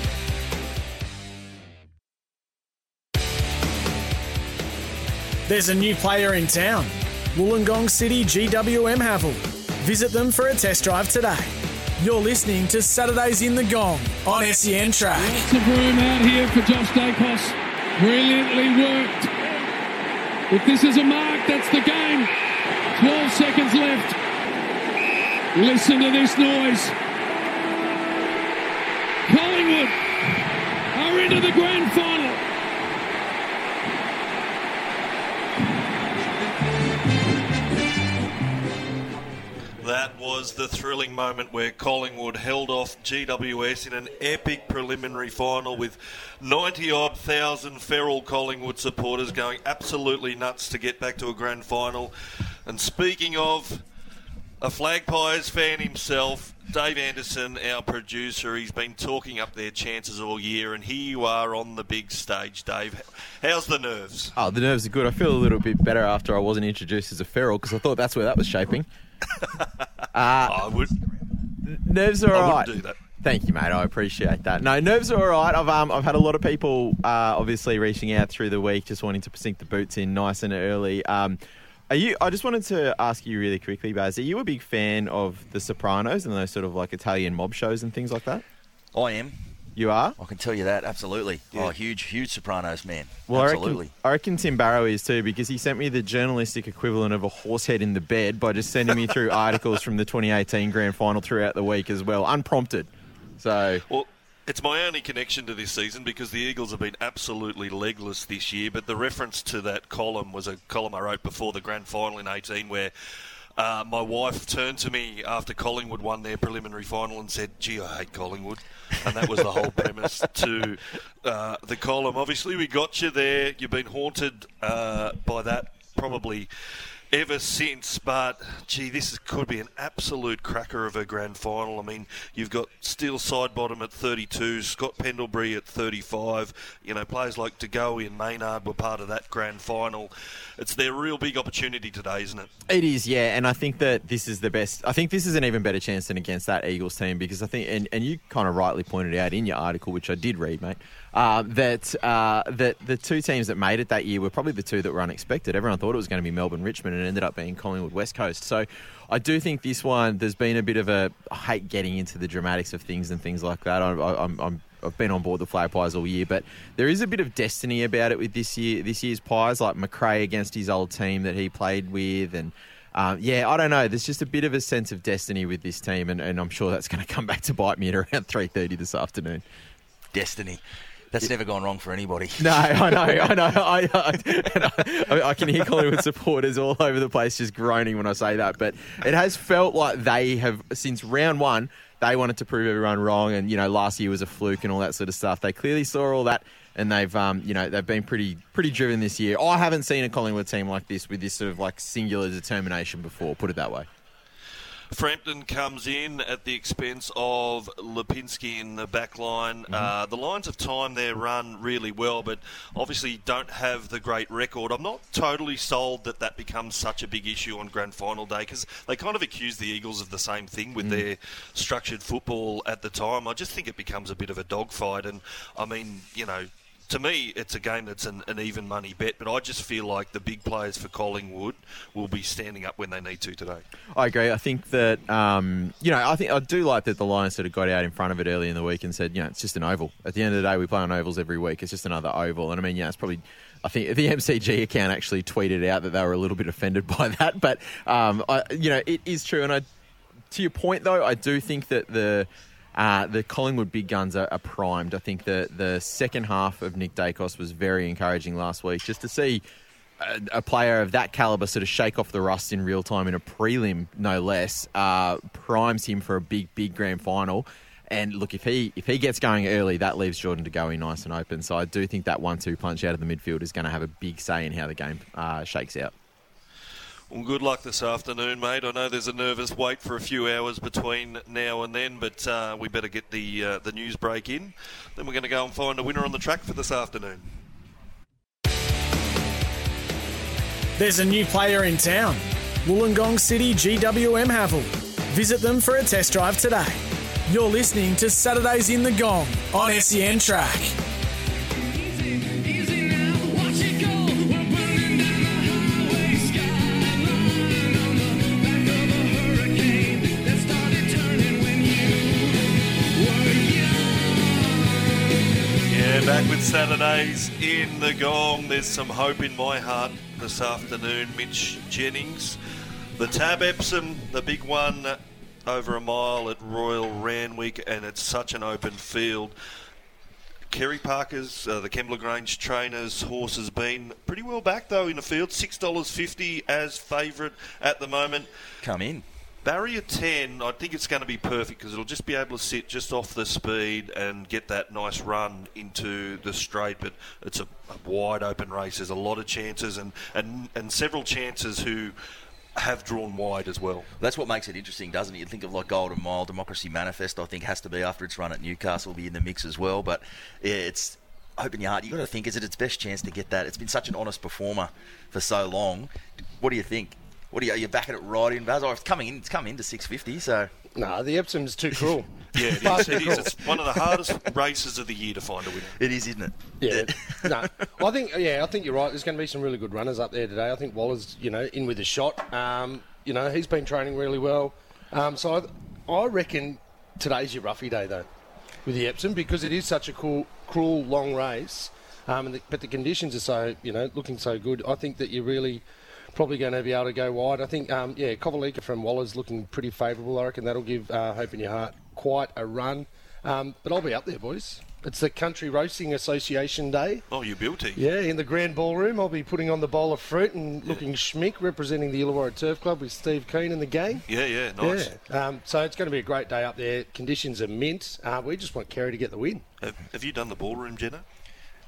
There's a new player in town. Wollongong City GWM Haval. Visit them for a test drive today. You're listening to Saturdays in the Gong on SEN Track. Lots of room out here for Josh Daicos. Brilliantly worked. If this is a mark, that's the game. 12 seconds left. Listen to this noise. Collingwood are into the grand final. That was the thrilling moment where Collingwood held off GWS in an epic preliminary final with 90 odd thousand feral Collingwood supporters going absolutely nuts to get back to a grand final. And speaking of a Flag Pies fan himself, Dave Anderson, our producer, he's been talking up their chances all year, and here you are on the big stage, Dave. How's the nerves? Oh, the nerves are good. I feel a little bit better after I wasn't introduced as a feral because I thought that's where that was shaping. I would. Nerves are I all wouldn't right. do that. Thank you, mate. I appreciate that. No, nerves are all right. I've um, I've had a lot of people uh, obviously reaching out through the week, just wanting to sink the boots in nice and early. Um, are you? I just wanted to ask you really quickly, Baz. Are you a big fan of The Sopranos and those sort of like Italian mob shows and things like that? I am. You are. I can tell you that absolutely. Yeah. Oh, huge, huge Sopranos man. Well, I absolutely. reckon, I reckon Tim Barrow is too because he sent me the journalistic equivalent of a horse head in the bed by just sending me through articles from the 2018 grand final throughout the week as well, unprompted. So, Well, it's my only connection to this season because the Eagles have been absolutely legless this year. But the reference to that column was a column I wrote before the grand final in 18 where. Uh, my wife turned to me after Collingwood won their preliminary final and said, "Gee, I hate Collingwood," and that was the whole premise to uh, the column. Obviously, we got you there. You've been haunted uh, by that probably ever since. But gee, this is, could be an absolute cracker of a grand final. I mean, you've got Steele Sidebottom at 32, Scott Pendlebury at 35. You know, players like De Goey and Maynard were part of that grand final. It's their real big opportunity today, isn't it? It is, yeah, and I think that this is the best. I think this is an even better chance than against that Eagles team because I think, and, and you kind of rightly pointed out in your article, which I did read, mate, uh, that uh, that the two teams that made it that year were probably the two that were unexpected. Everyone thought it was going to be Melbourne Richmond, and it ended up being Collingwood West Coast. So I do think this one. There's been a bit of a I hate getting into the dramatics of things and things like that. I, I, I'm, I'm I've been on board the flag pies all year, but there is a bit of destiny about it with this year. This year's pies, like McRae against his old team that he played with, and um, yeah, I don't know. There's just a bit of a sense of destiny with this team, and, and I'm sure that's going to come back to bite me at around 3:30 this afternoon. Destiny. That's never gone wrong for anybody. No, I know, I know. I, I, I, I can hear Collingwood supporters all over the place just groaning when I say that. But it has felt like they have, since round one, they wanted to prove everyone wrong. And, you know, last year was a fluke and all that sort of stuff. They clearly saw all that. And they've, um, you know, they've been pretty, pretty driven this year. I haven't seen a Collingwood team like this with this sort of like singular determination before. Put it that way. Frampton comes in at the expense of Lipinski in the back line. Uh, the lines of time there run really well, but obviously don't have the great record. I'm not totally sold that that becomes such a big issue on grand final day because they kind of accuse the Eagles of the same thing with their structured football at the time. I just think it becomes a bit of a dogfight, and I mean, you know. To me, it's a game that's an, an even money bet, but I just feel like the big players for Collingwood will be standing up when they need to today. I agree. I think that um, you know, I think I do like that the Lions sort of got out in front of it early in the week and said, you know, it's just an oval. At the end of the day, we play on ovals every week. It's just another oval. And I mean, yeah, it's probably. I think the MCG account actually tweeted out that they were a little bit offended by that, but um, I, you know, it is true. And I, to your point though, I do think that the. Uh, the Collingwood big guns are, are primed. I think the the second half of Nick Daicos was very encouraging last week. Just to see a, a player of that caliber sort of shake off the rust in real time in a prelim, no less, uh, primes him for a big, big grand final. And look, if he if he gets going early, that leaves Jordan to go in nice and open. So I do think that one-two punch out of the midfield is going to have a big say in how the game uh, shakes out. Well, good luck this afternoon, mate. I know there's a nervous wait for a few hours between now and then, but uh, we better get the uh, the news break in. Then we're going to go and find a winner on the track for this afternoon. There's a new player in town. Wollongong City GWM Haval. Visit them for a test drive today. You're listening to Saturdays in the Gong on SEN Track. Saturdays in the gong. There's some hope in my heart this afternoon. Mitch Jennings, the Tab Epsom, the big one over a mile at Royal Randwick, and it's such an open field. Kerry Parker's, uh, the Kembla Grange trainers' horse has been pretty well back though in the field. Six dollars fifty as favourite at the moment. Come in. Barrier 10, I think it's going to be perfect because it'll just be able to sit just off the speed and get that nice run into the straight. But it's a, a wide open race. There's a lot of chances and, and, and several chances who have drawn wide as well. That's what makes it interesting, doesn't it? You think of like Golden Mile, Democracy Manifest. I think has to be after its run at Newcastle, will be in the mix as well. But yeah, it's open your heart. You've got to think: is it its best chance to get that? It's been such an honest performer for so long. What do you think? What are you, are you backing it right in, Baz? Oh, it's coming in. It's coming into 650. So No, the Epsom's too cruel. Yeah, it Far is. too It is. It's one of the hardest races of the year to find a winner. it is, isn't it? Yeah, no. Well, I think yeah, I think you're right. There's going to be some really good runners up there today. I think Waller's you know in with a shot. Um, you know he's been training really well. Um, so I, I reckon today's your roughy day though with the Epsom because it is such a cool, cruel long race. Um, and the, but the conditions are so you know looking so good. I think that you're really probably going to be able to go wide. I think um, yeah, Kovalica from Waller's looking pretty favourable. I reckon that'll give uh, Hope in Your Heart quite a run. Um, but I'll be up there, boys. It's the Country Racing Association Day. Oh, you built it. Yeah, in the Grand Ballroom, I'll be putting on the bowl of fruit and looking schmick, representing the Illawarra Turf Club with Steve Keane and the gang. Yeah, yeah, nice. Yeah. Um, so it's going to be a great day up there. Conditions are mint. Uh, we just want Kerry to get the win. Have, have you done the ballroom, Jenna?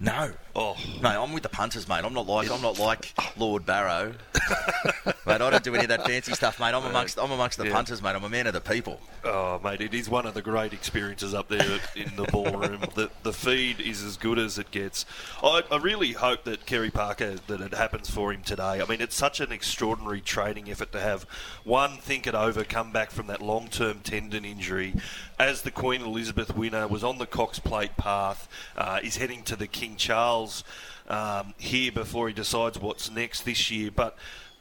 No. Oh, No, I'm with the punters, mate. I'm not like I'm not like Lord Barrow, mate. I don't do any of that fancy stuff, mate. I'm amongst I'm amongst the Yeah. punters, mate. I'm a man of the people. Oh, mate, it is one of the great experiences up there in the ballroom. the the feed is as good as it gets. I, I really hope that Kerry Parker that it happens for him today. I mean, it's such an extraordinary training effort to have one think it over, come back from that long term tendon injury, as the Queen Elizabeth winner was on the Cox Plate path, uh, is heading to the King Charles um, here before he decides what's next this year, but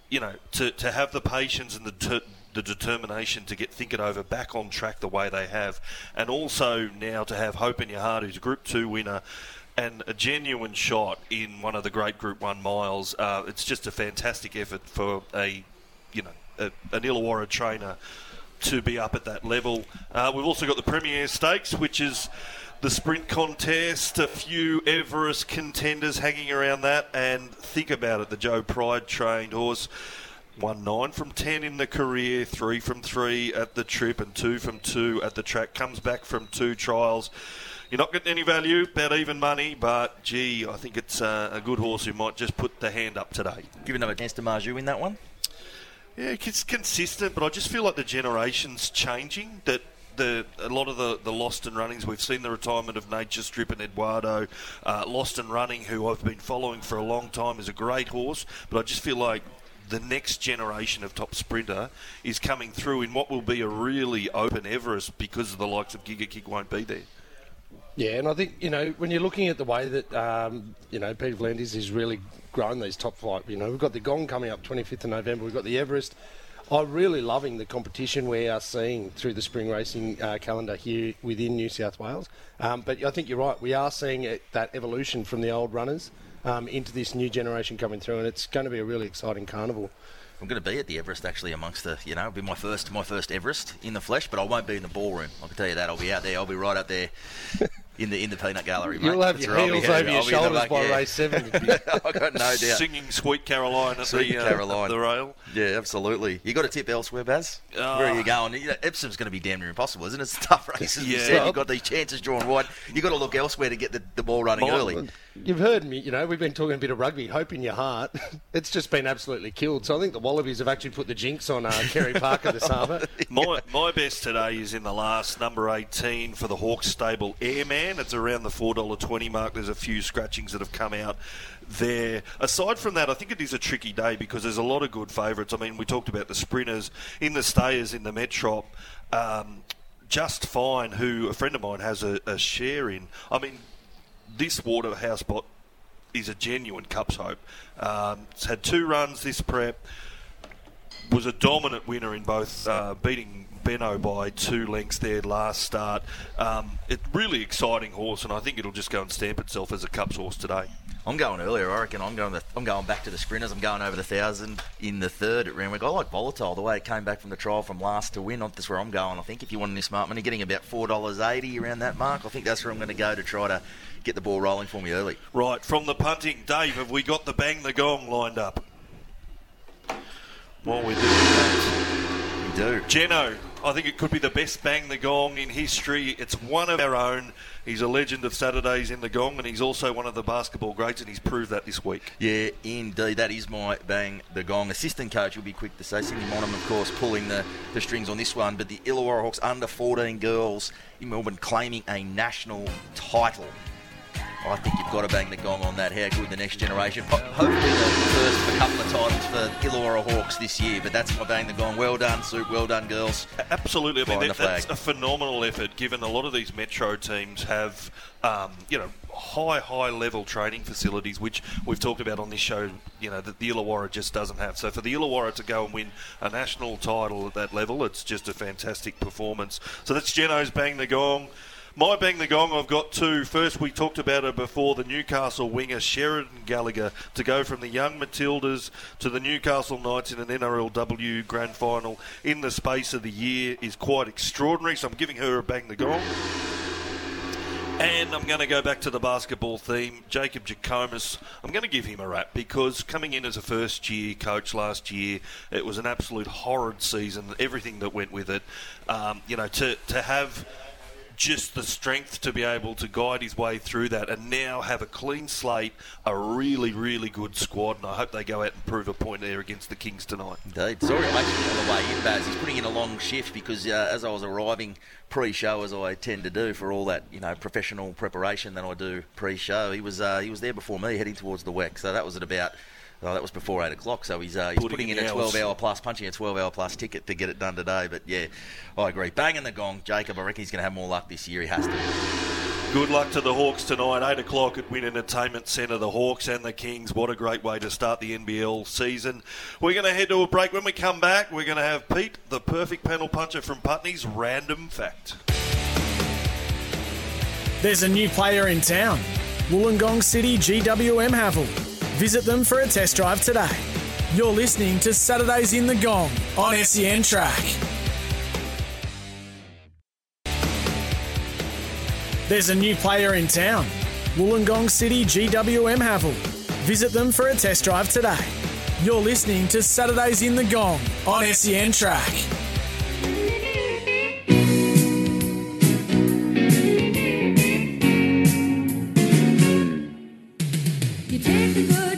you know, to, to have the patience and the, ter- the determination to get Think It Over back on track the way they have, and also now to have Hope in Your Heart, who's a Group 2 winner, and a genuine shot in one of the great Group 1 miles. Uh, it's just a fantastic effort for a, you know, a, an Illawarra trainer to be up at that level. Uh, we've also got the Premier Stakes, which is the sprint contest, a few Everest contenders hanging around that, and think about it, the Joe Pride trained horse won nine from ten in the career, three from three at the trip, and two from two at the track. Comes back from two trials. You're not getting any value, about even money, but gee, I think it's uh, a good horse who might just put the hand up today. Giving them a chance to Marju in that one. Yeah, it's consistent, but I just feel like the generation's changing. That the a lot of the, the lost and runnings we've seen the retirement of Nature Strip and Eduardo, uh, lost and running, who I've been following for a long time, is a great horse. But I just feel like the next generation of top sprinter is coming through in what will be a really open Everest because of the likes of Giga Kick won't be there. Yeah, and I think you know when you're looking at the way that um, you know Peter V'landys is really grown these top flight. You know, we've got the Gong coming up 25th of November. We've got the Everest. I'm really loving the competition we are seeing through the spring racing uh, calendar here within New South Wales. Um, but I think you're right. We are seeing it, that evolution from the old runners um, into this new generation coming through, and it's going to be a really exciting carnival. I'm going to be at the Everest actually amongst the, you know, it'll be my first my first Everest in the flesh, but I won't be in the ballroom. I can tell you that. I'll be out there. I'll be right up there in the in the peanut gallery. Mate. You'll have That's your where heels over your I'll be in the shoulders by yeah. race seven. I got no doubt. Singing Sweet Caroline at Sweet the, uh, Caroline. the rail. Yeah, absolutely. You got a tip elsewhere, Baz? Ah. Where are you going? You know, Epsom's going to be damn near impossible, isn't it? It's a tough race, Yeah. You've got these chances drawn wide. You've got to look elsewhere to get the, the ball running Mine- early. You've heard me, you know, we've been talking a bit of rugby, hope in your heart. It's just been absolutely killed. So I think the Wallabies have actually put the jinx on uh, Kerry Parker this harbour. My, my best today is in the last number 18 for the Hawkes stable Airman. It's around the $4.20 mark. There's a few scratchings that have come out there. Aside from that, I think it is a tricky day because there's a lot of good favourites. I mean, we talked about the sprinters in the stayers in the Metrop. Um, just fine, who a friend of mine has a, a share in. I mean, this Waterhouse Bott is a genuine Cups hope. Um, it's had two runs this prep was a dominant winner in both uh, beating Benno by two lengths there last start. Um, it's really exciting horse, and I think it'll just go and stamp itself as a Cups horse today. I'm going earlier. I reckon I'm going. The, I'm going back to the sprinters. I'm going over the thousand in the third at Randwick. I like Volatile the way it came back from the trial from last to win. That's where I'm going. I think if you want any smart money, getting about four dollars eighty around that mark. I think that's where I'm going to go to try to get the ball rolling for me early. Right from the punting, Dave. Have we got the bang the gong lined up? While we're doing that, We do. Geno. I think it could be the best bang the gong in history. It's one of our own. He's a legend of Saturdays in the gong, and he's also one of the basketball greats, and he's proved that this week. Yeah, indeed. That is my bang the gong. Assistant coach will be quick to say. Cindy Monham, of course, pulling the, the strings on this one. But the Illawarra Hawks under 14 girls in Melbourne claiming a national title. I think you've got to bang the gong on that. How good the next generation. Ho- Hopefully the first of a couple of titles for Illawarra Hawks this year. But that's my bang the gong. Well done, Soup. Well done, girls. Absolutely. I mean, that, that's a phenomenal effort given a lot of these metro teams have, um, you know, high, high level training facilities, which we've talked about on this show, you know, that the Illawarra just doesn't have. So for the Illawarra to go and win a national title at that level, it's just a fantastic performance. So that's Geno's Bang the Gong. My bang the gong, I've got two. First, we talked about it before the Newcastle winger Sheridan Gallagher to go from the young Matildas to the Newcastle Knights in an NRLW grand final in the space of the year is quite extraordinary. So I'm giving her a bang the gong. And I'm going to go back to the basketball theme. Jacob Jackomas, I'm going to give him a rap because coming in as a first year coach last year, it was an absolute horrid season, everything that went with it. Um, you know, to, to have just the strength to be able to guide his way through that and now have a clean slate, a really, really good squad. And I hope they go out and prove a point there against the Kings tonight. Indeed. Sorry, actually on the way in, Baz. He's putting in a long shift because uh, as I was arriving pre-show, as I tend to do for all that you know professional preparation that I do pre-show, he was uh, he was there before me, heading towards the WEC. So that was at about. Oh, that was before eight o'clock, so he's, uh, he's Putting putting, in in, a twelve-hour plus, punching a twelve-hour plus ticket to get it done today. But yeah, I agree. Banging the gong, Jacob. I reckon he's going to have more luck this year. He has to. Good luck to the Hawks tonight. 8 o'clock at WIN Entertainment Centre. The Hawks and the Kings. What a great way to start the NBL season. We're going to head to a break. When we come back, we're going to have Pete, the perfect panel puncher from Putney's Random Fact. There's a new player in town. Wollongong City GWM Haval. Visit them for a test drive today. You're listening to Saturdays in the Gong on SEN Track. There's a new player in town. Wollongong City GWM Haval. Visit them for a test drive today. You're listening to Saturdays in the Gong on SEN Track. You take the good,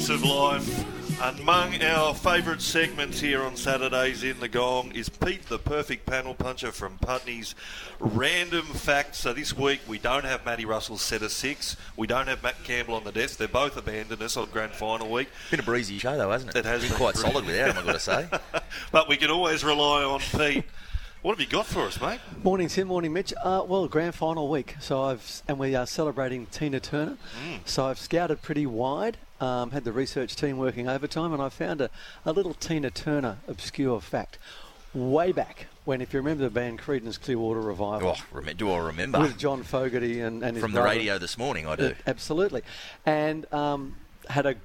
got The Facts of Life. Among our favourite segments here on Saturdays in the Gong is Pete, the perfect panel puncher from Putney's Random Facts. So this week we don't have Matty Russell's set of six. We don't have Matt Campbell on the desk. They're both abandoned us on grand final week. Been a breezy show though, hasn't it? It has been been quite breezy. solid without him. I've got to say. but we can always rely on Pete. What have you got for us, mate? Morning, Tim. Morning, Mitch. Uh, well, grand final week. So I've and we are celebrating Tina Turner. So I've scouted pretty wide. Um, had the research team working overtime, and I found a, a little Tina Turner obscure fact. Way back when, if you remember the band Creedence Clearwater Revival, Oh, do I remember? with John Fogerty and, and From the brother. radio this morning, I do. Uh, absolutely, and um, had a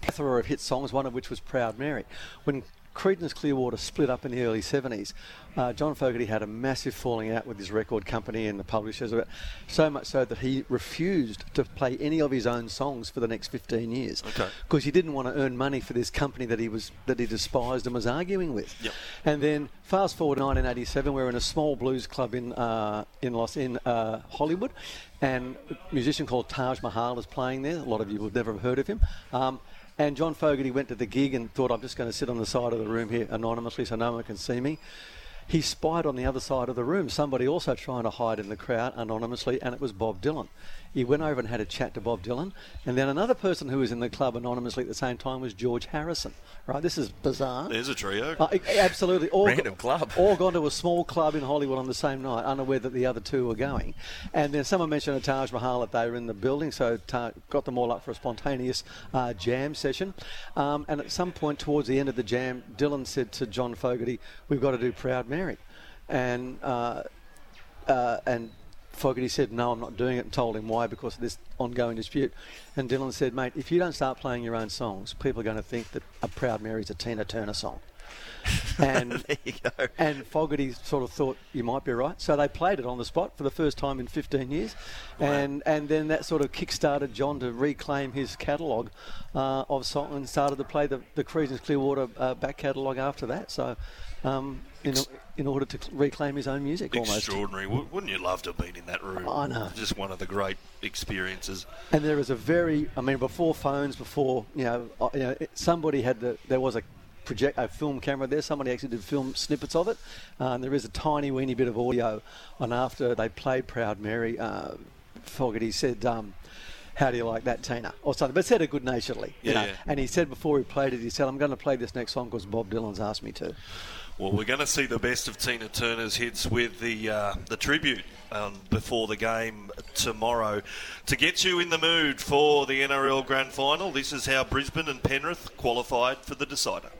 plethora of hit songs, one of which was Proud Mary. When Creedence Clearwater split up in the early 70s, uh, John Fogerty had a massive falling out with his record company and the publishers of it, so much so that he refused to play any of his own songs for the next 15 years. Okay. Because he didn't want to earn money for this company that he was that he despised and was arguing with. Yep. And then fast forward to 1987, we're in a small blues club in uh, in Los in uh, Hollywood, and a musician called Taj Mahal is playing there. A lot of you would never have heard of him. Um, and John Fogerty went to the gig and thought, I'm just going to sit on the side of the room here anonymously so no one can see me. He spied on the other side of the room somebody also trying to hide in the crowd anonymously, and it was Bob Dylan. He went over and had a chat to Bob Dylan, and then another person who was in the club anonymously at the same time was George Harrison. Right, this is bizarre. There's a trio. Uh, absolutely. All Random club. All gone to a small club in Hollywood on the same night, unaware that the other two were going. And then someone mentioned a Taj Mahal that they were in the building, so Ta- got them all up for a spontaneous uh, jam session. Um, and at some point towards the end of the jam, Dylan said to John Fogerty, "We've got to do Proud Mary," and uh, uh, and Fogerty said, "No, I'm not doing it," and told him why because of this ongoing dispute. And Dylan said, "Mate, if you don't start playing your own songs, people are going to think that a Proud Mary is a Tina Turner song." And there you go. and Fogerty sort of thought you might be right, so they played it on the spot for the first time in 15 years, and and then that sort of kick-started John to reclaim his catalogue uh, of song and started to play the the Creedence Clearwater uh, back catalogue after that. So. Um, in, in order to reclaim his own music, almost. Extraordinary. Wou- Wouldn't you love to have been in that room? I know. Just one of the great experiences. And there is a very, I mean, before phones, before you know, you know, somebody had the, there was a project, a film camera there. Somebody actually did film snippets of it, uh, and there is a tiny weeny bit of audio. And after they played Proud Mary, uh, Fogerty said. Um, how do you like that, Tina? Or something, but said it good naturedly, you Yeah, know. yeah. And he said before he played it, he said, "I'm going to play this next song because Bob Dylan's asked me to." Well, we're going to see the best of Tina Turner's hits with the uh, the tribute um, before the game tomorrow. To get you in the mood for the NRL Grand Final, this is how Brisbane and Penrith qualified for the decider.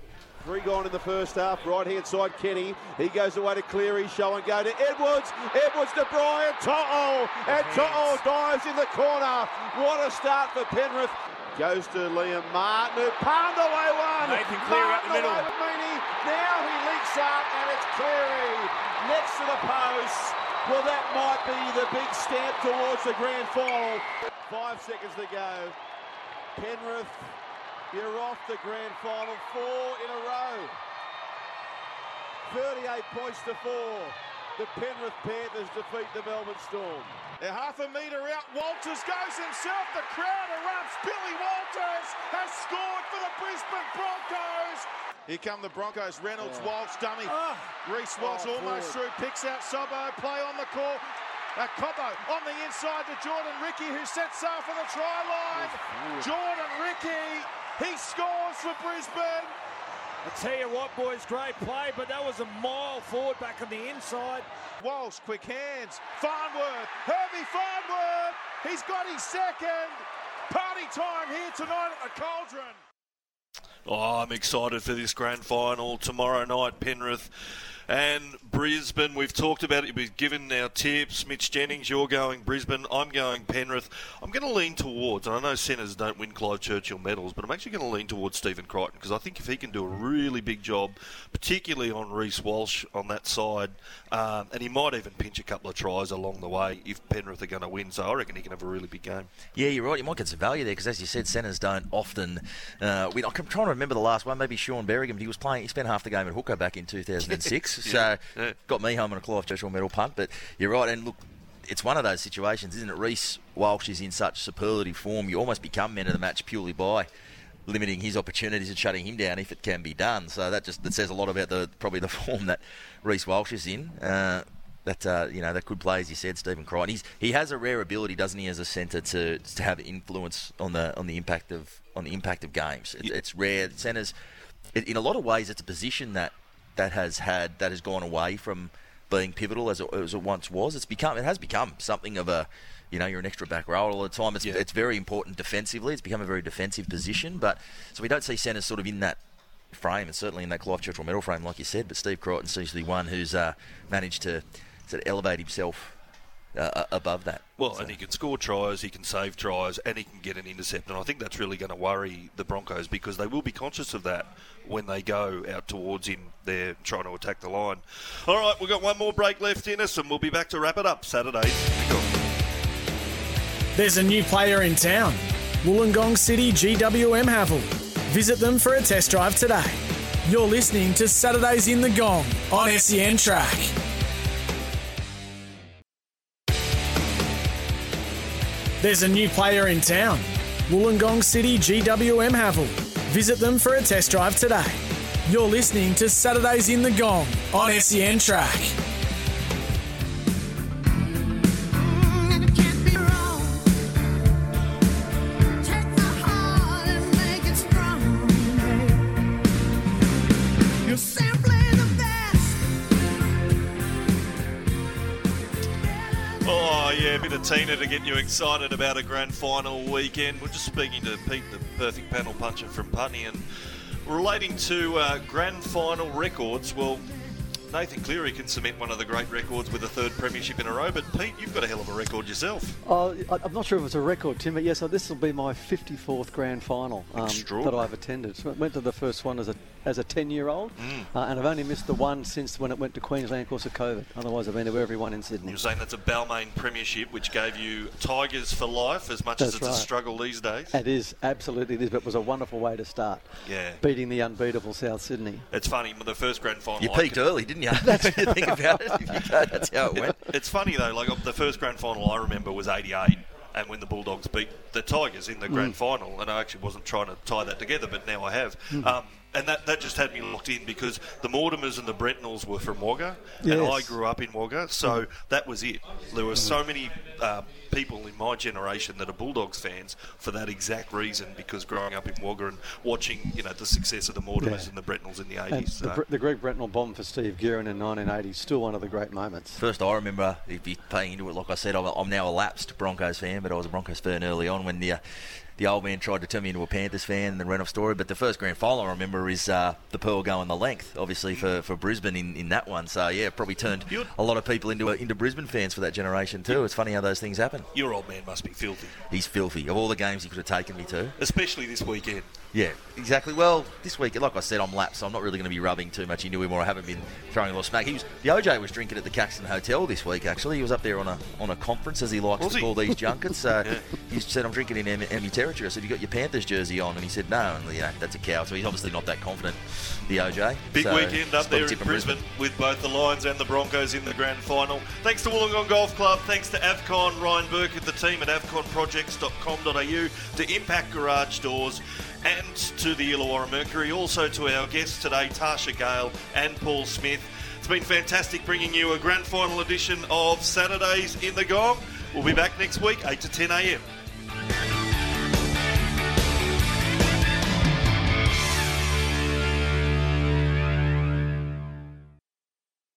Three gone in the first half. Right hand side, Kenny. He goes away to clear. Cleary. Show and go to Edwards. Edwards to Brian To'o. And To'o dives in the corner. What a start for Penrith. Goes to Liam Martin, who palmed away one. Nathan Cleary up the middle. Mooney. Now he leaks up, and it's Cleary next to the post. Well, that might be the big stamp towards the grand final. Five seconds to go. Penrith, you're off the grand final. Four in a row. 38 points to four. The Penrith Panthers defeat the Melbourne Storm. They're half a metre out. Walters goes himself. The crowd erupts. Billy Walters has scored for the Brisbane Broncos. Here come the Broncos. Reynolds, Walsh, dummy. Reece Walsh Oh, almost forward. through. Picks out Cobbo. Play on the call. Uh, Cobbo on the inside to Jordan Riki, who sets off for the try line. Jordan Riki, he scores for Brisbane. I tell you what, boys, great play, but that was a mile forward back on the inside. Walsh, quick hands. Farnworth, Herbie Farnworth. He's got his second. Party time here tonight at the Cauldron. Oh, I'm excited for this grand final tomorrow night, Penrith and Brisbane. We've talked about it. We've given our tips. Mitch Jennings, you're going Brisbane. I'm going Penrith. I'm going to lean towards, and I know centres don't win Clive Churchill medals, but I'm actually going to lean towards Stephen Crichton because I think if he can do a really big job, particularly on Reece Walsh on that side, um, and he might even pinch a couple of tries along the way if Penrith are going to win. So I reckon he can have a really big game. Yeah, you're right. You might get some value there because, as you said, centres don't often. Uh, win. I'm trying to remember the last one. Maybe Shaun Berrigan. He was playing. He spent half the game at hooker back in 2006. So yeah. got me home on a Clive Churchill medal punt. But you're right. And look, it's one of those situations, isn't it? Reece Walsh is in such superlative form. You almost become men of the match purely by limiting his opportunities and shutting him down if it can be done. So that just that says a lot about the probably the form that Reece Walsh is in. Uh, that uh, you know that could play, as you said, Stephen Crichton. He's, he has a rare ability, doesn't he, as a centre to to have influence on the on the impact of on the impact of games. It's, it's rare. Centres, it, in a lot of ways, it's a position that that has had that has gone away from being pivotal as it, as it once was. It's become it has become something of a you know you're an extra back row all the time. It's it's very important defensively. It's become a very defensive position, but so we don't see centres sort of in that frame, and certainly in that Clive Churchill medal frame, like you said. But Steve Crichton seems to be one who's uh, managed to sort of elevate himself uh, above that. Well, and he can score tries, he can save tries, and he can get an intercept. And I think that's really going to worry the Broncos because they will be conscious of that when they go out towards him. They're trying to attack the line. All right, we've got one more break left in us, and we'll be back to wrap it up Saturday. There's a new player in town. Wollongong City GWM Haval. Visit them for a test drive today. You're listening to Saturdays in the Gong on SEN Track. There's a new player in town. Wollongong City GWM Haval. Visit them for a test drive today. You're listening to Saturdays in the Gong on SEN Track. Yeah, a bit of Tina to get you excited about a grand final weekend. We're just speaking to Pete, the perfect panel puncher from Putney, and relating to uh, grand final records, well, Nathan Cleary can cement one of the great records with a third premiership in a row, but Pete, you've got a hell of a record yourself. Oh, I- I'm not sure if it's a record, Tim, but yes, this will be my 54th grand final um, that I've attended. So I went to the first one as a as a 10 year old, Mm. uh, and I've only missed the one since when it went to Queensland because of COVID. Otherwise, I've been to every one in Sydney. You're saying that's a Balmain premiership, which gave you Tigers for life, as much as That's it's a struggle these days. It is, absolutely it is, but it was a wonderful way to start. Yeah. Beating the unbeatable South Sydney. It's funny, the first grand final. You I peaked could- early, didn't you? That's you think about it. If you go, that's how it went. It's funny though, like the first grand final I remember was '88, and when the Bulldogs beat the Tigers in the grand Mm. final, and I actually wasn't trying to tie that together, but now I have. Mm. Um, and that, that just had me locked in because the Mortimers and the Brentnalls were from Wagga, and I grew up in Wagga, so that was it. There were so many uh, people in my generation that are Bulldogs fans for that exact reason, because growing up in Wagga and watching, you know, the success of the Mortimers Yeah. and the Brentnells in the 80s. the, so- Gre- the Greg Brentnall bomb for Steve Gearin in 1980 is still one of the great moments. First, I remember if you're paying into it, like I said, I'm, I'm now a lapsed Broncos fan, but I was a Broncos fan early on when the uh, the old man tried to turn me into a Panthers fan and then ran off story. But the first grand final I remember is uh, the Pearl going the length, obviously for, for Brisbane in, in that one. So yeah, probably turned a lot of people into into Brisbane fans for that generation too. It's funny how those things happen. Your old man must be filthy, He's filthy. Of all the games he could have taken me to. especially this weekend. Yeah, exactly. Well, this week, like I said, I'm lapsed, so I'm not really going to be rubbing too much into him, or I haven't been throwing a lot of smack. He was the OJ was drinking at the Caxton Hotel this week. Actually, he was up there on a on a conference, as he likes Was to he? call these junkets. So he said, "I'm drinking in Em- Emmy territory." I said, "You got your Panthers jersey on?" And he said, "No." And you know, that's a cow. So he's obviously not that confident. The OJ. Big So weekend up there in tip Brisbane, with both the Lions and the Broncos in the grand final. Thanks to Wollongong Golf Club, thanks to Avcon, Ryan Burke and the team at avconprojects.com.au, to Impact Garage Doors, and to the Illawarra Mercury. Also to our guests today, Tasha Gale and Paul Smith. It's been fantastic bringing you a grand final edition of Saturdays in the Gong. We'll be back next week, 8 to 10 a.m.